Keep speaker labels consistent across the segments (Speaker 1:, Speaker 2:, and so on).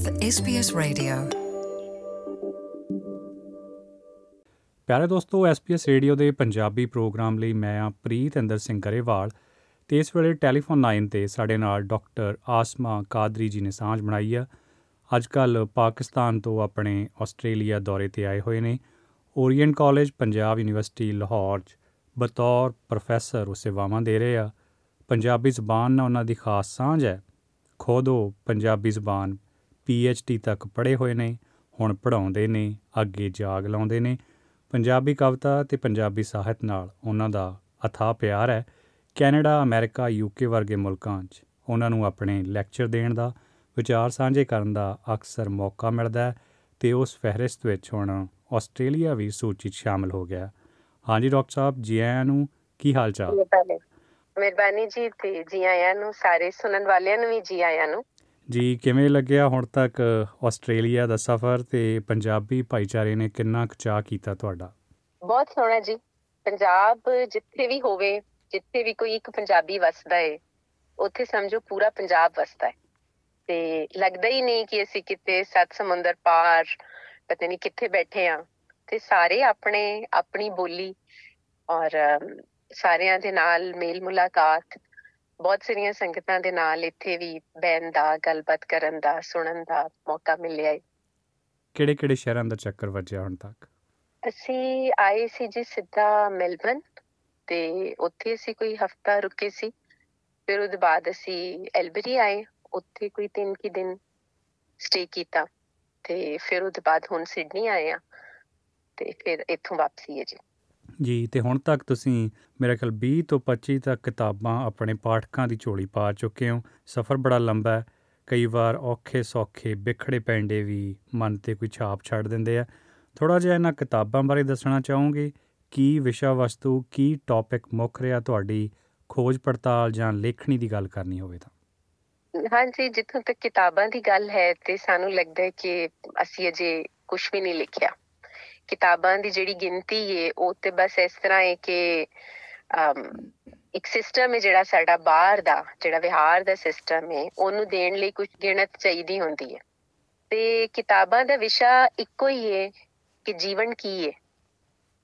Speaker 1: with SBS Radio.
Speaker 2: ਪਿਆਰੇ ਦੋਸਤੋ SBS radio ਦੇ ਪੰਜਾਬੀ ਪ੍ਰੋਗਰਾਮ ਲਈ ਮੈਂ ਆ ਪ੍ਰੀਤ ਅੰਦਰ ਸਿੰਘ ਗਰੇਵਾਲ ਤੇ ਇਸ ਵੇਲੇ ਟੈਲੀਫੋਨ ਲਾਈਨ ਤੇ ਸਾਡੇ ਨਾਲ ਡਾਕਟਰ ਆਸਮਾ ਕਾਦਰੀ ਜੀ ਨੇ ਸਾਂਝ ਬਣਾਈ ਆ। ਅੱਜ ਕੱਲ ਪਾਕਿਸਤਾਨ ਤੋਂ ਆਪਣੇ ਆਸਟ੍ਰੇਲੀਆ ਦੌਰੇ ਤੇ ਆਏ ਹੋਏ ਨੇ। Orient College, Punjab University, Lahore 'ਚ ਬਤੌਰ ਪ੍ਰੋਫੈਸਰ ਉਹ ਸੇਵਾਵਾਂ ਦੇ ਰਹੇ ਆ। ਪੰਜਾਬੀ ਜ਼ਬਾਨ ਨਾਲ ਉਹਨਾਂ ਦੀ ਖਾਸ ਸਾਂਝ ਹੈ। ਖੁਦ ਉਹ ਪੰਜਾਬੀ ਜ਼ਬਾਨ। ਡੀ ਤੱਕ ਪੜ੍ਹੇ ਹੋਏ ਨੇ, ਹੁਣ ਪੜ੍ਹਾਉਂਦੇ ਨੇ, ਅੱਗੇ ਜਾਗ ਲਾਉਂਦੇ ਨੇ। ਪੰਜਾਬੀ ਕਵਿਤਾ ਤੇ ਪੰਜਾਬੀ ਸਾਹਿਤ ਨਾਲ ਉਹਨਾਂ ਦਾ ਅਥਾਹ ਪਿਆਰ ਹੈ। ਕੈਨੇਡਾ, ਅਮਰੀਕਾ ਯੂਕੇ ਵਰਗੇ ਮੁਲਕਾਂ 'ਚ ਉਹਨਾਂ ਨੂੰ ਆਪਣੇ ਲੈਕਚਰ ਦੇਣ ਦਾ, ਵਿਚਾਰ ਸਾਂਝੇ ਕਰਨ ਦਾ ਅਕਸਰ ਮੌਕਾ ਮਿਲਦਾ ਹੈ ਤੇ ਉਸ ਫਹਿਰਿਸਤ ਵਿੱਚ ਹੁਣ ਆਸਟ੍ਰੇਲੀਆ ਵੀ ਸੂਚੀ 'ਚ ਸ਼ਾਮਲ ਹੋ ਗਿਆ ਹਾਂਜੀ ਡਾਕਟਰ ਸਾਹਿਬ ਜੀ ਆਇਆਂ ਨੂੰ ਕੀ ਹਾਲ ਚਾਲ?
Speaker 3: ਮਿਹਰਬਾਨੀ ਮਿਹਰਬਾਨੀ ਜੀ, ਤੇ ਜੀ ਆਇਆਂ ਨੂੰ, ਸਾਰੇ ਸੁਣਨ ਵਾਲਿਆਂ ਨੂੰ ਵੀ ਜੀ ਆਇਆਂ ਨੂੰ।
Speaker 2: ਜੀ ਕਿਵੇਂ ਲੱਗਿਆ ਹੁਣ ਤੱਕ ਆਸਟ੍ਰੇਲੀਆ ਦਾ ਸਫ਼ਰ ਤੇ ਪੰਜਾਬੀ ਭਾਈਚਾਰੇ ਨੇ ਕਿੰਨਾ ਕੁ ਚਾਅ ਕੀਤਾ ਤੁਹਾਡਾ?
Speaker 3: ਬਹੁਤ ਸੋਹਣਾ ਜੀ। ਪੰਜਾਬ ਜਿੱਥੇ ਵੀ ਹੋਵੇ ਜਿੱਥੇ ਵੀ ਕੋਈ ਇੱਕ ਪੰਜਾਬੀ ਵਸਦਾ ਹੈ ਉੱਥੇ ਸਮਝੋ ਪੂਰਾ ਪੰਜਾਬ ਵਸਦਾ ਹੈ ਤੇ ਲੱਗਦਾ ਹੀ ਨਹੀਂ ਕਿ ਅਸੀਂ ਕਿਤੇ ਸੱਤ ਸਮੁੰਦਰ ਪਾਰ ਪਤਾ ਨਹੀਂ ਕਿੱਥੇ ਬੈਠੇ ਆ। ਤੇ ਸਾਰੇ ਆਪਣੇ ਆਪਣੀ ਬੋਲੀ ਔਰ ਅਮ, ਸਾਰਿਆਂ ਦੇ ਨਾਲ ਮੇਲ ਮੁਲਾਕਾਤ ਬਹੁਤ ਸਾਰੀਆਂ ਸੰਗਤਾਂ ਦੇ ਨਾਲ ਇੱਥੇ ਵੀ ਬੈਨ ਦਾ ਗੱਲਬਾਤ ਕਰਨ ਦਾ ਸੁਣਨ ਦਾ ਮੌਕਾ ਮਿਲਿਆ
Speaker 2: ਕਿਹੜੇ ਕਿਹੜੇ ਸ਼ਹਿਰਾਂ ਦਾ ਚੱਕਰ ਵੱਜਿਆ ਹੁਣ ਤੱਕ?
Speaker 3: ਅਸੀਂ ਆਏ ਸੀ ਜੀ ਸਿੱਧਾ ਮੈਲਬਨ ਤੇ ਉੱਥੇ ਅਸੀਂ ਕੋਈ ਹਫਤਾ ਰੁਕੇ ਸੀ। ਫਿਰ ਉਹਦੇ ਬਾਅਦ ਅਸੀਂ ਐਲਬਰੀ ਆਏ ਉੱਥੇ ਕੋਈ ਤਿੰਨ ਕੀ ਦਿਨ ਸਟੇ ਕੀਤਾ। ਤੇ ਫਿਰ ਉਹਦੇ ਬਾਅਦ ਹੁਣ ਸਿਡਨੀ ਆਏ ਆ ਤੇ ਫਿਰ ਇੱਥੋਂ ਵਾਪਸੀ ਹੈ ਜੀ।
Speaker 2: ਜੀ, ਤੇ ਹੁਣ ਤੱਕ ਤੁਸੀਂ ਮੇਰੇ ਖਿਆਲ 20 ਤੋਂ 25 ਤੱਕ ਕਿਤਾਬਾਂ ਆਪਣੇ ਪਾਠਕਾਂ ਦੀ ਝੋਲੀ ਪਾ ਚੁੱਕੇ ਹੋ। ਸਫ਼ਰ ਬੜਾ ਲੰਬਾ ਹੈ। ਕਈ ਵਾਰ ਔਖੇ ਸੌਖੇ ਵਿਖੜੇ ਪੈਂਡੇ ਵੀ ਮਨ ਤੇ ਕੋਈ ਛਾਪ ਛੱਡ ਦਿੰਦੇ ਆ। ਥੋੜਾ ਜਿਹਾ ਇਹਨਾਂ ਕਿਤਾਬਾਂ ਬਾਰੇ ਦੱਸਣਾ ਚਾਹੋਗੇ। ਕੀ ਵਿਸ਼ਾ ਵਸਤੂ, ਕੀ ਟੌਪਿਕ ਮੁੱਖ ਰਿਹਾ ਤੁਹਾਡੀ ਖੋਜ ਪੜਤਾਲ ਜਾਂ ਲੇਖਣੀ ਦੀ ਗੱਲ ਕਰਨੀ ਹੋਵੇ ਤਾਂ?
Speaker 3: ਹਾਂਜੀ, ਜਿੱਥੋਂ ਤੱਕ ਕਿਤਾਬਾਂ ਦੀ ਗੱਲ ਹੈ ਤੇ ਸਾਨੂੰ ਲੱਗਦਾ ਹੈ ਕਿ ਅਸੀਂ ਅਜੇ ਕੁਝ ਵੀ ਨਹੀਂ ਲਿਖਿਆ। ਕਿਤਾਬਾਂ ਦੀ ਜਿਹੜੀ ਗਿਣਤੀ ਹੈ ਉਹ ਤੇ ਬਸ ਇਸ ਤਰ੍ਹਾਂ ਹੈ ਕਿ ਅਮ, ਇੱਕ ਸਿਸਟਮ ਹੈ ਜਿਹੜਾ ਸਾਡਾ ਬਾਹਰ ਦਾ ਜਿਹੜਾ ਵਿਹਾਰ ਦਾ ਸਿਸਟਮ ਹੈ ਉਹਨੂੰ ਦੇਣ ਲਈ ਕੁਝ ਗਿਣਤ ਚਾਹੀਦੀ ਹੁੰਦੀ ਹੈ ਤੇ ਕਿਤਾਬਾਂ ਦਾ ਵਿਸ਼ਾ ਇੱਕੋ ਹੀ ਹੈ ਕਿ ਜੀਵਨ ਕੀ ਹੈ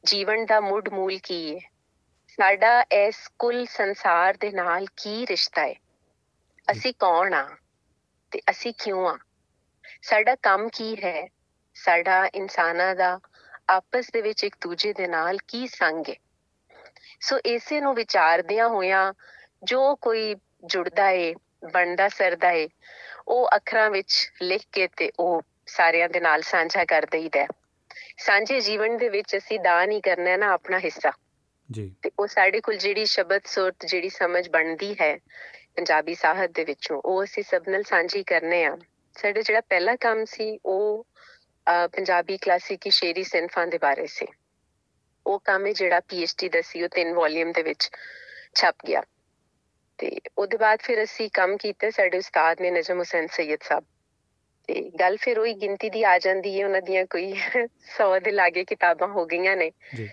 Speaker 3: ਜੀਵਨ ਦਾ ਮੁੱਢ ਮੂਲ ਕੀ ਹੈ ਸਾਡਾ ਇਸ ਕੁੱਲ ਸੰਸਾਰ ਦੇ ਨਾਲ ਕੀ ਰਿਸ਼ਤਾ ਹੈ ਅਸੀਂ ਕੌਣ ਆ? ਤੇ ਅਸੀਂ ਕਿਉਂ ਆ? ਸਾਡਾ ਕੰਮ ਕੀ ਹੈ? ਸਾਡਾ ਇਨਸਾਨਾਂ ਦਾ ਆਪਸ ਦੇ ਵਿੱਚ ਇੱਕ ਦੂਜੇ ਦੇ ਨਾਲ ਕੀ ਸੰਗ ਹੈ? ਸੋ ਇਸੇ ਨੂੰ ਵਿਚਾਰਦਿਆਂ ਹੋਇਆਂ ਜੋ ਕੋਈ ਜੁੜਦਾ ਏ ਬਣਦਾ ਸਰਦਾ ਏ ਉਹ ਅੱਖਰਾਂ ਵਿੱਚ ਲਿਖ ਕੇ ਤੇ ਉਹ ਸਾਰਿਆਂ ਦੇ ਨਾਲ ਸਾਂਝਾ ਕਰ ਦਈਦਾ। ਸਾਂਝੇ ਜੀਵਨ ਦੇ ਵਿੱਚ ਅਸੀਂ ਦਾਨ ਹੀ ਕਰਨਾ ਹੈ ਨਾ ਆਪਣਾ ਹਿੱਸਾ।
Speaker 2: ਜੀ।
Speaker 3: ਤੇ ਉਹ ਸਾਡੇ ਕੋਲ ਜਿਹੜੀ ਸ਼ਬਦ ਸੁਰਤ ਜਿਹੜੀ ਸਮਝ ਬਣਦੀ ਹੈ ਪੰਜਾਬੀ ਸਾਹਿਤ ਦੇ ਵਿੱਚੋਂ ਉਹ ਅਸੀਂ ਸਭ ਨਾਲ ਸਾਂਝੀ ਕਰਨੇ ਆ। ਸਾਡਾ ਜਿਹੜਾ ਪਹਿਲਾ ਕੰਮ ਸੀ ਉਹ ਪੰਜਾਬੀ ਕਲਾਸਿਕੀ ਸ਼ੇਰੀ ਸਿਨਫਾਂ ਦੇ ਬਾਰੇ ਸੀ। ਉਹ ਕੰਮ ਹੈ ਜਿਹੜਾ ਡੀ ਦਾ ਸੀ ਉਹ ਤਿੰਨ ਵੋਲੀਅਮ ਦੇ ਵਿੱਚ ਛਪ ਗਿਆ। ਤੇ ਉਹਦੇ ਬਾਅਦ ਫਿਰ ਅਸੀਂ ਕੰਮ ਕੀਤਾ ਸਾਡੇ ਉਸਤਾਦ ਨੇ ਨਜਮ ਹੁਸੈਨ ਸੈਯਦ ਸਾਹਿਬ। ਤੇ ਗੱਲ ਫਿਰ ਉਹੀ ਗਿਣਤੀ ਦੀ ਆ ਜਾਂਦੀ ਹੈ ਉਹਨਾਂ ਦੀਆਂ ਕੋਈ 100 ਦੇ ਲਾਗੇ ਕਿਤਾਬਾਂ ਹੋ ਗਈਆਂ ਨੇ।
Speaker 2: ਜੀ।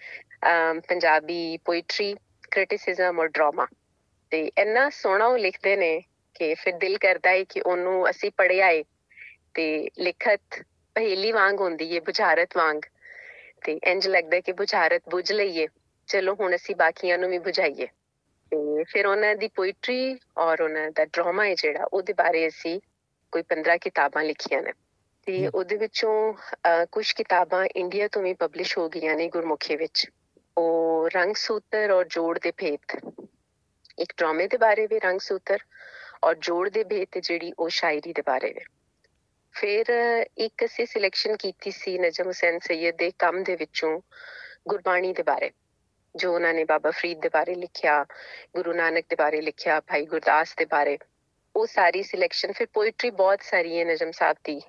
Speaker 3: ਪੰਜਾਬੀ ਪੋਇਟਰੀ ਕ੍ਰਿਟਿਸਿਜ਼ਮ ਔਰ ਡਰਾਮਾ ਤੇ ਇੰਨਾ ਸੋਹਣਾ ਉਹ ਲਿਖਦੇ ਨੇ ਕਿ ਫਿਰ ਦਿਲ ਕਰਦਾ ਹੈ ਕਿ ਉਹਨੂੰ ਅਸੀਂ ਪੜ੍ਹਿਆ ਏ। ਤੇ ਲਿਖਤ ਪਹੇਲੀ ਵਾਂਗ ਹੁੰਦੀ ਏ ਬੁਝਾਰਤ ਵਾਂਗ। ਤੇ ਇੰਜ ਲੱਗਦਾ ਕਿ ਬੁਝਾਰਤ ਬੁਝ ਲਈਏ। ਚਲੋ ਹੁਣ ਅਸੀਂ ਬਾਕੀਆਂ ਨੂੰ ਵੀ ਬੁਝਾਈਏ। ਤੇ ਫਿਰ ਉਹਨਾਂ ਦੀ ਪੋਇਟਰੀ ਔਰ ਉਹਨਾਂ ਦਾ ਡਰਾਮਾ ਹੈ ਜਿਹੜਾ ਉਹਦੇ ਬਾਰੇ ਅਸੀਂ ਕੋਈ 15 ਕਿਤਾਬਾਂ ਲਿਖੀਆਂ ਨੇ। ਤੇ। ਉਹਦੇ ਵਿੱਚੋਂ ਕੁਝ ਕਿਤਾਬਾਂ ਇੰਡੀਆ ਤੋਂ ਵੀ ਪਬਲਿਸ਼ ਹੋ ਗਈਆਂ ਨੇ ਗੁਰਮੁਖੀ ਵਿੱਚ। ਉਹ ਰੰਗ ਸੂਤਰ ਔਰ ਜੋੜ ਦੇ ਭੇਤ। ਇੱਕ ਡਰਾਮੇ ਦੇ ਬਾਰੇ ਵੀ ਰੰਗ ਸੂਤਰ ਔਰ ਜੋੜ ਦੇ ਭੇਤ ਜਿਹੜੀ ਉਹ ਸ਼ਾਇਰੀ ਦੇ ਬਾਰੇ ਵੀ। ਫਿਰ ਇੱਕ ਅਸੀਂ ਸਿਲੈਕਸ਼ਨ ਕੀਤੀ ਸੀ ਨਜਮ ਹੁਸੈਨ ਸੈਯਦ ਦੇ ਕੰਮ ਦੇ ਵਿੱਚੋਂ ਗੁਰਬਾਣੀ ਦੇ ਬਾਰੇ ਜੋ ਉਹਨਾਂ ਨੇ ਬਾਬਾ ਫਰੀਦ ਦੇ ਬਾਰੇ ਲਿਖਿਆ ਗੁਰੂ ਨਾਨਕ ਦੇ ਬਾਰੇ ਲਿਖਿਆ ਭਾਈ ਗੁਰਦਾਸ ਦੇ ਬਾਰੇ। ਉਹ ਸਾਰੀ ਸਿਲੈਕਸ਼ਨ ਫਿਰ ਪੋਇਟਰੀ ਬਹੁਤ ਸਾਰੀ ਹੈ ਨਜਮ ਸਾਹਿਬ ਦੀ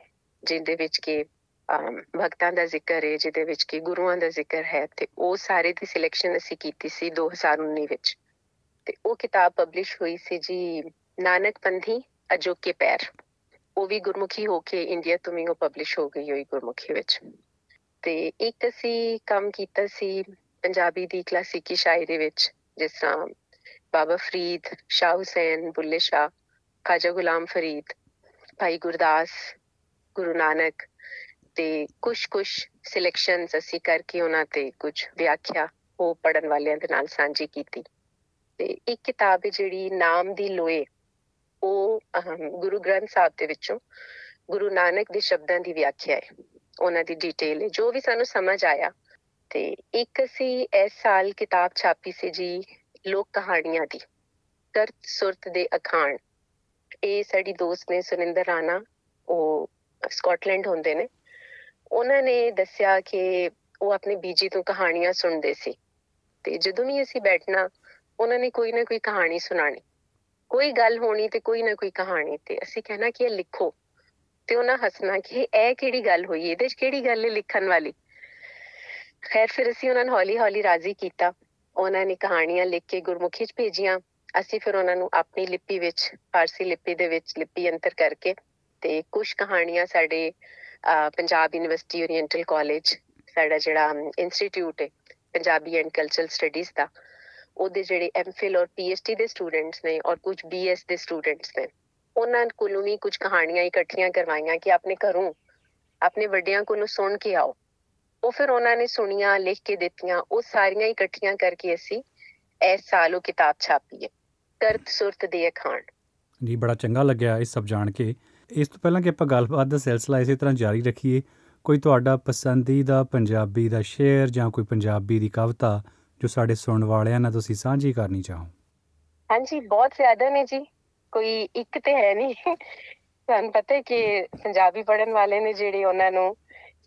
Speaker 3: ਜਿਹਦੇ ਵਿੱਚ ਕਿ ਅਮ, ਭਗਤਾਂ ਦਾ ਜ਼ਿਕਰ ਹੈ ਜਿਹਦੇ ਵਿੱਚ ਕਿ ਗੁਰੂਆਂ ਦਾ ਜ਼ਿਕਰ ਹੈ ਤੇ ਉਹ ਸਾਰੇ ਦੀ ਸਿਲੈਕਸ਼ਨ ਅਸੀਂ ਕੀਤੀ ਸੀ 2019 ਵਿੱਚ। ਤੇ ਉਹ ਕਿਤਾਬ ਪਬਲਿਸ਼ ਹੋਈ ਸੀ ਜੀ ਨਾਨਕ ਪੰਥੀ ਅਜੋਕੇ ਪੈਰ। ਉਹ ਵੀ ਗੁਰਮੁਖੀ ਹੋ ਕੇ ਇੰਡੀਆ ਤੋਂ ਵੀ ਉਹ ਪਬਲਿਸ਼ ਹੋ ਗਈ ਹੋਈ ਗੁਰਮੁਖੀ ਵਿੱਚ। ਤੇ ਇੱਕ ਅਸੀਂ ਕੰਮ ਕੀਤਾ ਸੀ ਪੰਜਾਬੀ ਦੀ ਕਲਾਸਿਕੀ ਸ਼ਾਇਰੀ ਵਿੱਚ, ਜਿਸ ਤਰ੍ਹਾਂ ਬਾਬਾ ਫਰੀਦ, ਸ਼ਾਹ ਹੁਸੈਨ, ਬੁੱਲੇ ਸ਼ਾਹ, ਖਾਜਾ ਗੁਲਾਮ ਫਰੀਦ, ਭਾਈ ਗੁਰਦਾਸ, ਗੁਰੂ ਨਾਨਕ ਤੇ ਕੁਝ ਕੁਝ ਸਿਲੈਕਸ਼ਨਸ ਅਸੀਂ ਕਰਕੇ ਉਹਨਾਂ ਤੇ ਕੁਝ ਵਿਆਖਿਆ ਉਹ ਪੜਨ ਵਾਲਿਆਂ ਦੇ ਨਾਲ ਸਾਂਝੀ ਕੀਤੀ। ਤੇ ਇੱਕ ਕਿਤਾਬ ਹੈ ਜਿਹੜੀ ਨਾਮ ਦੀ ਲੋਏ ਉਹ ਗੁਰੂ ਗ੍ਰੰਥ ਸਾਹਿਬ ਦੇ ਵਿੱਚੋਂ ਗੁਰੂ ਨਾਨਕ ਦੇ ਸ਼ਬਦਾਂ ਦੀ ਵਿਆਖਿਆ ਹੈ। ਉਹਨਾਂ ਦੀ ਡਿਟੇਲ ਹੈ, ਜੋ ਵੀ ਸਾਨੂੰ ਸਮਝ ਆਇਆ। ਤੇ ਇੱਕ ਅਸੀਂ ਇਸ ਸਾਲ ਕਿਤਾਬ ਛਾਪੀ ਸੀ ਜੀ, ਲੋਕ ਕਹਾਣੀਆਂ ਦੀ ਕਰਤ ਸੁਰਤ ਦੇ ਅਖਾਣ। ਇਹ ਸਾਡੀ ਦੋਸਤ ਨੇ ਸੁਨਿੰਦਰ ਰਾਣਾ, ਉਹ ਸਕਾਟਲੈਂਡ ਹੁੰਦੇ ਨੇ। ਉਹਨਾਂ ਨੇ ਦੱਸਿਆ ਕਿ ਉਹ ਆਪਣੇ ਬੀਜੀ ਤੋਂ ਕਹਾਣੀਆਂ ਸੁਣਦੇ ਸੀ। ਤੇ ਜਦੋਂ ਵੀ ਅਸੀਂ ਬੈਠਣਾ, ਉਹਨਾਂ ਨੇ ਕੋਈ ਨਾ ਕੋਈ ਕਹਾਣੀ ਸੁਣਾਣੀ ਕੋਈ ਗੱਲ ਹੋਣੀ ਤੇ ਕੋਈ ਨਾ ਕੋਈ ਕਹਾਣੀ ਤੇ ਅਸੀਂ ਕਹਿਣਾ ਕਿ ਇਹ ਲਿਖੋ ਤੇ ਉਹਨਾਂ ਹੱਸਣਾ ਕਿ ਇਹ ਕਿਹੜੀ ਗੱਲ ਹੋਈ, ਇਹਦੇ 'ਚ ਕਿਹੜੀ ਗੱਲ ਹੈ ਲਿਖਣ ਵਾਲੀ? ਖੈਰ, ਫਿਰ ਅਸੀਂ ਉਹਨਾਂ ਨੂੰ ਹੌਲੀ-ਹੌਲੀ ਰਾਜ਼ੀ ਕੀਤਾ। ਉਹਨਾਂ ਨੇ ਕਹਾਣੀਆਂ ਲਿਖ ਕੇ ਗੁਰਮੁਖੀ 'ਚ ਭੇਜੀਆਂ। ਅਸੀਂ ਫਿਰ ਉਹਨਾਂ ਨੂੰ ਆਪਣੀ ਲਿਪੀ ਵਿੱਚ, ਫਾਰਸੀ ਲਿਪੀ ਦੇ ਵਿੱਚ ਲਿਪੀ ਅੰਤਰ ਕਰਕੇ ਤੇ ਕੁਝ ਕਹਾਣੀਆਂ ਸਾਡੇ ਪੰਜਾਬ ਯੂਨੀਵਰਸਿਟੀ ਓਰੀਐਂਟਲ ਕਾਲਜ ਸਾਡਾ ਜਿਹੜਾ ਇੰਸਟੀਚਿਊਟ ਹੈ, ਪੰਜਾਬੀ ਐਂਡ ਕਲਚਰਲ ਸਟੱਡੀਜ਼ ਦਾ ਉਹਦੇ ਜਿਹੜੇ ਐਮਫਿਲ ਔਰ ਪੀਐਚਡੀ ਦੇ ਸਟੂਡੈਂਟਸ ਨੇ ਔਰ ਕੁਝ ਬੀਐਸ ਦੇ ਸਟੂਡੈਂਟਸ ਨੇ, ਉਹਨਾਂ ਕੋਲੋਂ ਵੀ ਕੁਝ ਕਹਾਣੀਆਂ ਇਕੱਠੀਆਂ ਕਰਵਾਈਆਂ ਕਿ ਆਪਣੇ ਘਰੋਂ ਆਪਣੇ ਵੱਡਿਆਂ ਕੋਲੋਂ ਸੁਣ ਕੇ ਆਓ। ਉਹ ਫਿਰ ਉਹਨਾਂ ਨੇ ਸੁਣੀਆਂ, ਲਿਖ ਕੇ ਦਿੱਤੀਆਂ, ਉਹ ਸਾਰੀਆਂ ਇਕੱਠੀਆਂ ਕਰਕੇ ਅਸੀਂ ਇਸ ਸਾਲ ਉਹ ਕਿਤਾਬ ਛਾਪੀ ਹੈ, ਕਰਤ ਸੁਰਤ ਦੇ ਅਖਾਣ।
Speaker 2: ਜੀ, ਬੜਾ ਚੰਗਾ ਲੱਗਿਆ ਇਹ ਸਭ ਜਾਣ ਕੇ। ਇਸ ਤੋਂ ਪਹਿਲਾਂ ਕਿ ਆਪਾਂ ਗੱਲਬਾਤ ਦਾ ਸਿਲਸਿਲਾ ਇਸੇ ਤਰ੍ਹਾਂ ਜਾਰੀ ਰੱਖੀਏ, ਕੋਈ ਤੁਹਾਡਾ ਪਸੰਦੀਦਾ ਪੰਜਾਬੀ ਦਾ ਸ਼ੇਰ ਜਾਂ ਕੋਈ ਪੰਜਾਬੀ ਦੀ ਕਵਿਤਾ ਜੋ ਸਾਡੇ ਸੁਣਨ ਵਾਲਿਆਂ ਨਾਲ ਤੁਸੀਂ ਸਾਂਝੀ ਕਰਨੀ ਚਾਹੋ।
Speaker 3: ਹਾਂਜੀ, ਬਹੁਤ ਜ਼ਿਆਦਾ ਨੇ ਜੀ। ਕੋਈ ਇੱਕ ਤੇ ਹੈ ਨਹੀਂ। ਤੁਹਾਨੂੰ ਪਤਾ ਹੈ ਕਿ ਪੰਜਾਬੀ ਪੜਨ ਵਾਲੇ ਨੇ ਜਿਹੜੇ ਉਹਨਾਂ ਨੂੰ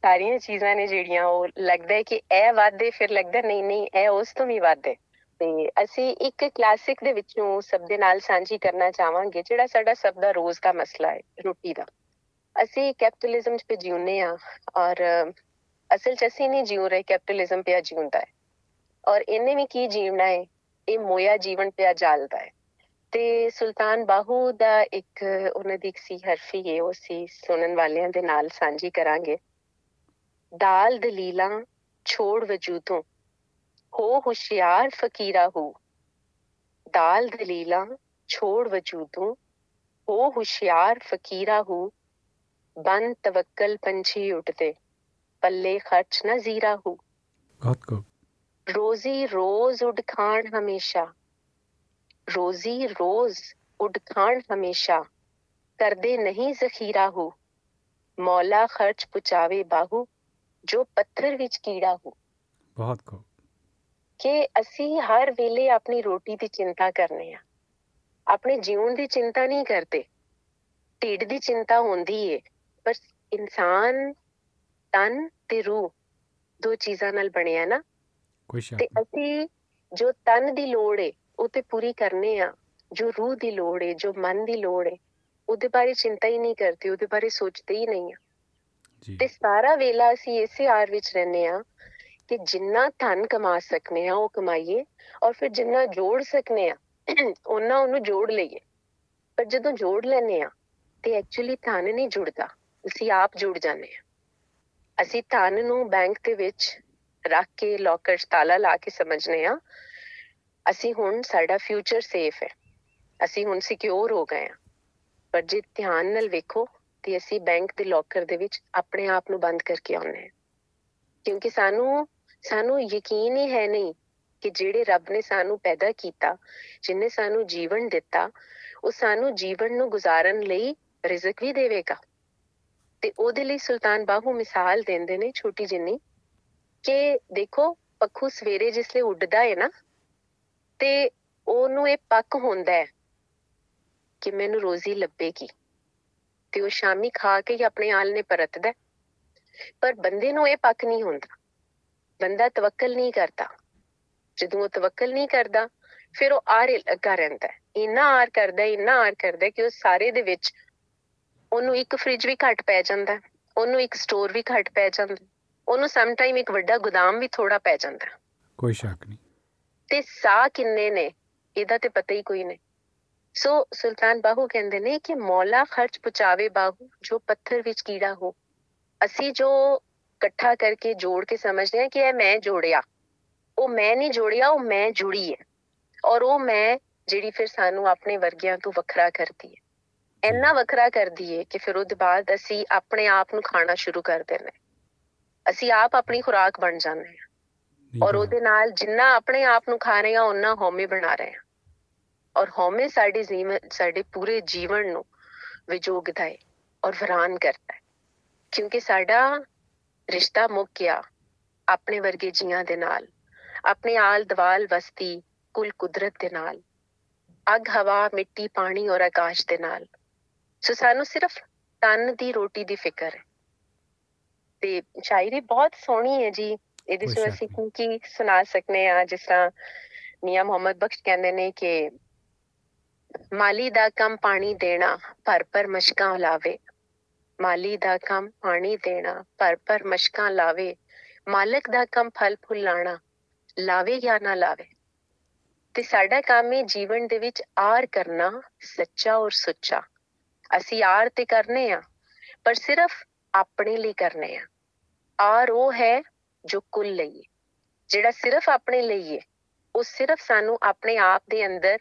Speaker 3: ਸਾਰੀਆਂ ਚੀਜ਼ਾਂ ਨੇ ਜਿਹੜੀਆਂ ਉਹ ਲੱਗਦਾ ਹੈ ਕਿ ਇਹ ਵਾਦੇ ਫਿਰ ਲੱਗਦਾ ਨਹੀਂ ਨਹੀਂ, ਇਹ ਉਸ ਤੋਂ ਵੀ ਵਾਦੇ ਤੇ ਅਸੀਂ ਇੱਕ ਕਲਾਸਿਕ ਦੇ ਵਿੱਚੋਂ ਸਭ ਦੇ ਨਾਲ ਸਾਂਝੀ ਕਰਨਾ ਚਾਹਾਂਗੇ, ਜਿਹੜਾ ਸਾਡਾ ਸਭ ਦਾ ਰੋਜ਼ ਦਾ ਮਸਲਾ ਹੈ, ਰੋਟੀ ਦਾ। ਅਸੀਂ ਕੈਪੀਟਲਿਜ਼ਮ 'ਚ ਜਿਉਂਦੇ ਆ ਔਰ ਅਸਲ 'ਚ ਅਸੀਂ ਨਹੀਂ ਜਿਉ ਰਹੇ ਕੈਪੀਟਲਿਜ਼ਮ ਪਿਆ ਜਿਉਂਦਾ ਹੈ ਔਰ ਇਹਨੇ ਵੀ ਕੀ ਜੀਵਣਾ ਹੈ? ਇਹ ਮੋਇਆ ਜੀਵਨ ਪਿਆ ਜਾਲਦਾ ਹੈ। ਤੇ ਸੁਲਤਾਨ ਬਾਹੂ ਦਾ ਇੱਕ ਉਹਨਾਂ ਦੀ ਇੱਕ ਸੀ ਹਰਫੀ ਹੈ, ਉਹ ਸੀ ਸੁਣਨ ਵਾਲਿਆਂ ਦੇ ਨਾਲ ਸਾਂਝੀ ਕਰਾਂਗੇ। ਦਾਲ ਦਲੀਲਾਂ ਛੋੜ ਵਜੂਦੋਂ ਹੋ ਹੁਸ਼ਿਆਰ ਫਕੀਰਾ ਹੋ। ਦਾਲ ਦਲੀਲਾਂ ਛੋੜ ਵਜੂਦੋਂ ਹੋ ਹੁਸ਼ਿਆਰ ਫਕੀਰਾ ਹੋ। ਬਨ ਤਵੱਕਲ ਪੰਛੀ ਉੱਠਦੇ ਪੱਲੇ ਖਰਚ ਨਾ ਜ਼ੀਰਾ ਹੋ।
Speaker 2: ਬਹੁਤ ਕੋ
Speaker 3: ਰੋਜ਼ੀ ਰੋਜ਼ ਉਡ ਖਾਣ ਹਮੇਸ਼ਾ। ਰੋਜ਼ੀ ਰੋਜ਼ ਉਡ ਖਾਣ ਹਮੇਸ਼ਾ। ਕਰਦੇ ਨਹੀਂ ਜ਼ਖੀਰਾ ਹੋ। ਮੌਲਾ ਖਰਚ ਪੁਚਾਵੇ ਬਾਹੂ ਜੋ ਪੱਥਰ ਵਿੱਚ ਕੀੜਾ ਹੋ।
Speaker 2: ਬਹੁਤ ਕੋ
Speaker 3: ਕਿ ਅਸੀਂ ਹਰ ਵੇਲੇ ਆਪਣੀ ਰੋਟੀ ਦੀ ਚਿੰਤਾ ਕਰਨੇ ਆ। ਆਪਣੇ ਜੀਵਨ ਦੀ ਚਿੰਤਾ ਨਹੀਂ ਕਰਦੇ। ਢਿੱਡ ਦੀ ਚਿੰਤਾ ਹੁੰਦੀ ਏ ਪਰ ਇਨਸਾਨ ਤਨ ਤੇ ਰੂਹ ਦੋ ਚੀਜ਼ਾਂ ਨਾਲ ਬਣਿਆ ਨਾ। ਤੇ ਅਸੀਂ ਜੋ ਤਨ ਦੀ ਲੋੜ ਏ ਉਹ ਤੇ ਪੂਰੀ ਕਰਨੇ ਆ। ਜੋ ਰੂਹ ਦੀ ਲੋੜ ਏ ਜੋ ਮਨ ਦੀ ਲੋੜ ਏ ਉਹਦੇ ਬਾਰੇ ਚਿੰਤਾ ਹੀ ਨਹੀਂ ਕਰਦੇ ਉਹਦੇ ਬਾਰੇ ਸੋਚਦੇ ਹੀ ਨਹੀਂ ਆ।
Speaker 2: ਜੀ।
Speaker 3: ਤੇ ਸਾਰਾ ਵੇਲਾ ਅਸੀਂ ਇਸੇ ਆਰ ਵਿੱਚ ਰਹਿੰਦੇ ਆ ਕਿ ਜਿੰਨਾ ਧਨ ਕਮਾ ਸਕਨੇ ਆ ਉਹ ਕਮਾਈਏ ਔਰ ਫਿਰ ਜਿੰਨਾ ਜੋੜ ਸਕਨੇ ਆ ਉਹਨਾਂ ਉਹਨੂੰ ਜੋੜ ਲਈਏ। ਪਰ ਜਦੋਂ ਜੋੜ ਲੈਨੇ ਆ ਤੇ ਐਕਚੁਅਲੀ ਧਨ ਨਹੀਂ ਜੁੜਦਾ ਅਸੀਂ ਆਪ ਜੁੜ ਜਾਂਦੇ ਆ। ਅਸੀਂ ਧਨ ਨੂੰ ਬੈਂਕ ਦੇ ਵਿੱਚ ਰੱਖ ਕੇ ਲੋਕਰ 'ਚ ਤਾਲਾ ਲਾ ਕੇ ਸਮਝਨੇ ਆ ਅਸੀਂ ਹੁਣ ਸਾਡਾ ਫਿਊਚਰ ਸੇਫ ਹੈ। ਅਸੀਂ ਹੁਣ ਸਿਕਿਉਰ ਹੋ ਗਏ ਆ ਪਰ ਜੇ ਧਿਆਨ ਨਾਲ ਵੇਖੋ, ਤੇ ਅਸੀਂ ਬੈਂਕ ਦੇ ਲੋਕਰ ਦੇ ਵਿੱਚ ਆਪਣੇ ਆਪ ਨੂੰ ਬੰਦ ਕਰਕੇ ਆਉਂਦੇ ਹਾਂ। ਕਿਉਂਕਿ ਸਾਨੂੰ ਸਾਨੂੰ ਯਕੀਨ ਹੀ ਹੈ ਨਹੀਂ ਕਿ ਜਿਹੜੇ ਰੱਬ ਨੇ ਸਾਨੂੰ ਪੈਦਾ ਕੀਤਾ, ਜਿਨੇ ਸਾਨੂੰ ਜੀਵਨ ਦਿੱਤਾ, ਉਹ ਸਾਨੂੰ ਜੀਵਨ ਨੂੰ ਗੁਜ਼ਾਰਨ ਲਈ ਰਿਜ਼ਕ ਵੀ ਦੇਵੇਗਾ। ਤੇ ਉਹਦੇ ਲਈ ਸੁਲਤਾਨ ਬਾਹੂ ਮਿਸਾਲ ਦਿੰਦੇ ਨੇ ਛੋਟੀ ਜਿੰਨੀ ਕਿ ਦੇਖੋ, ਪੱਖੂ ਸਵੇਰੇ ਜਿਸਲੇ ਉੱਡਦਾ ਹੈ ਨਾ, ਤੇ ਉਹਨੂੰ ਇਹ ਪੱਕ ਹੁੰਦਾ ਹੈ ਕਿ ਮੈਨੂੰ ਰੋਜ਼ੀ ਲੱਭੇਗੀ। ਤੇ ਉਹ ਸ਼ਾਮੀ ਖਾ ਕੇ ਹੀ ਆਪਣੇ ਆਲ ਨੇ ਪਰਤਦਾ ਪਰ ਬੰਦੇ ਨੂੰ ਇਹ ਪੱਕ ਨਹੀਂ ਹੁੰਦਾ। ਬੰਦਾ ਤਵੱਕਲ ਨਹੀਂ ਕਰਦਾ। ਜਦੋਂ ਉਹ ਤਵੱਕਲ ਨਹੀਂ ਕਰਦਾ, ਫਿਰ ਉਹ ਆਰੇ ਲੱਗਾ ਰਹਿੰਦਾ ਇੰਨਾ ਆਰ ਕਰਦਾ ਇੰਨਾ ਆਰ ਕਰਦਾ ਕਿ ਉਹ ਸਾਰੇ ਦੇ ਵਿੱਚ ਉਹਨੂੰ ਇੱਕ ਫ੍ਰਿਜ ਵੀ ਘੱਟ ਪੈ ਜਾਂਦਾ ਉਹਨੂੰ ਇੱਕ ਸਟੋਰ ਵੀ ਘੱਟ ਪੈ ਜਾਂਦਾ ਉਹਨੂੰ ਸਮ ਟਾਈਮ ਇੱਕ ਵੱਡਾ ਗੋਦਾਮ ਵੀ ਥੋੜਾ ਪੈ ਜਾਂਦਾ।
Speaker 2: ਕੋਈ ਸ਼ੱਕ ਨਹੀਂ।
Speaker 3: ਤੇ ਸਾਹ ਕਿੰਨੇ ਨੇ ਇਹਦਾ ਤੇ ਪਤਾ ਹੀ ਕੋਈ ਨਹੀਂ। ਸੋ ਸੁਲਤਾਨ ਬਾਹੂ ਕਹਿੰਦੇ ਨੇ ਕਿ ਮੌਲਾ ਖਰਚ ਪੁਚਾਵੇ ਬਾਹੂ ਜੋ ਪੱਥਰ ਵਿੱਚ ਕੀੜਾ ਹੋ। ਅਸੀਂ ਜੋ ਇਕੱਠਾ ਕਰਕੇ ਜੋੜ ਕੇ ਸਮਝਦੇ ਹਾਂ ਕਿ ਇਹ ਮੈਂ ਜੋੜਿਆ। ਉਹ ਮੈਂ ਨਹੀਂ ਜੋੜਿਆ ਉਹ ਮੈਂ ਜੁੜੀ ਹੈ। ਔਰ ਉਹ ਮੈਂ ਜਿਹੜੀ ਫਿਰ ਸਾਨੂੰ ਆਪਣੇ ਵਰਗਿਆਂ ਤੋਂ ਵੱਖਰਾ ਕਰਦੀ ਹੈ। ਇੰਨਾ ਵੱਖਰਾ ਕਰ ਦਈਏ ਕਿ ਫਿਰ ਉਹਦੇ ਬਾਅਦ ਅਸੀਂ ਆਪਣੇ ਆਪ ਨੂੰ ਖਾਣਾ ਸ਼ੁਰੂ ਕਰ ਦਿੰਦੇ ਅਸੀਂ ਆਪ ਆਪਣੀ ਖੁਰਾਕ ਬਣ ਜਾਂਦੇ ਹਾਂ। ਔਰ ਉਹਦੇ ਨਾਲ ਜਿੰਨਾ ਆਪਣੇ ਆਪ ਨੂੰ ਖਾ ਰਹੇ ਹਾਂ ਉਹਨਾਂ ਹਉਮੈ ਬਣਾ ਰਹੇ ਹਾਂ। ਔਰ ਹਉਮੈ ਸਾਡੇ ਜੀਵਨ ਸਾਡੇ ਪੂਰੇ ਜੀਵਨ ਨੂੰ ਵਿਜੋਗਦਾ ਹੈ ਔਰ ਵਿਰਾਨ ਕਰਦਾ ਹੈ। ਕਿਉਂਕਿ ਸਾਡਾ ਰਿਸ਼ਤਾ ਮੁੱਕ ਗਿਆ ਆਪਣੇ ਵਰਗੇ ਜੀਆਂ ਦੇ ਨਾਲ ਆਪਣੇ ਆਲ ਦਵਾਲ ਵਸਤੀ ਕੁਲ ਕੁਦਰਤ ਦੇ ਨਾਲ ਅਗ ਹਵਾ ਮਿੱਟੀ ਪਾਣੀ ਔਰ ਆਕਾਸ਼ ਦੇ ਨਾਲ। ਸੋ ਸਾਨੂੰ ਸਿਰਫ ਤਨ ਦੀ ਰੋਟੀ ਦੀ ਫਿਕਰ ਹੈ। ਤੇ ਸ਼ਾਇਰੀ ਬਹੁਤ ਸੋਹਣੀ ਹੈ ਜੀ। ਇਹਦੇ
Speaker 2: ਕੋਈ
Speaker 3: ਚ
Speaker 2: ਸ਼ੱਕ
Speaker 3: ਅਸੀਂ ਕੀ ਸੁਣਾ ਸਕਨੇ ਆ? ਜਿਸ ਤਰ੍ਹਾਂ ਮੀਆਂ ਮੁਹੰਮਦ ਬਖਸ਼ ਕਹਿੰਦੇ ਨੇ ਕਿ ਮਾਲੀ ਦਾ ਕੰਮ ਪਾਣੀ ਦੇਣਾ ਭਰ ਭਰ ਮਸ਼ਕਾਂ ਲਾਵੇ। ਮਾਲੀ ਦਾ ਕੰਮ ਪਾਣੀ ਦੇਣਾ ਭਰ ਭਰ ਮਸ਼ਕਾਂ ਲਾਵੇ। ਮਾਲਕ ਦਾ ਕੰਮ ਫਲ ਫੁੱਲ ਲਾਣਾ ਲਾਵੇ ਜਾਂ ਨਾ ਲਾਵੇ। ਤੇ ਸਾਡਾ ਕੰਮ ਹੈ ਜੀਵਨ ਦੇ ਵਿੱਚ ਆਰ ਕਰਨਾ ਸੱਚਾ ਔਰ ਸੁੱਚਾ। ਅਸੀਂ ਆਰ ਤੇ ਕਰਨੇ ਆ ਪਰ ਸਿਰਫ ਆਪਣੇ ਲਈ ਕਰਨੇ ਆ। ਆਰ ਉਹ ਹੈ ਜੋ ਕੁੱਲ ਲਈ ਹੈ। ਜਿਹੜਾ ਸਿਰਫ ਆਪਣੇ ਲਈ ਹੈ ਉਹ ਸਿਰਫ ਸਾਨੂੰ ਆਪਣੇ ਆਪ ਦੇ ਅੰਦਰ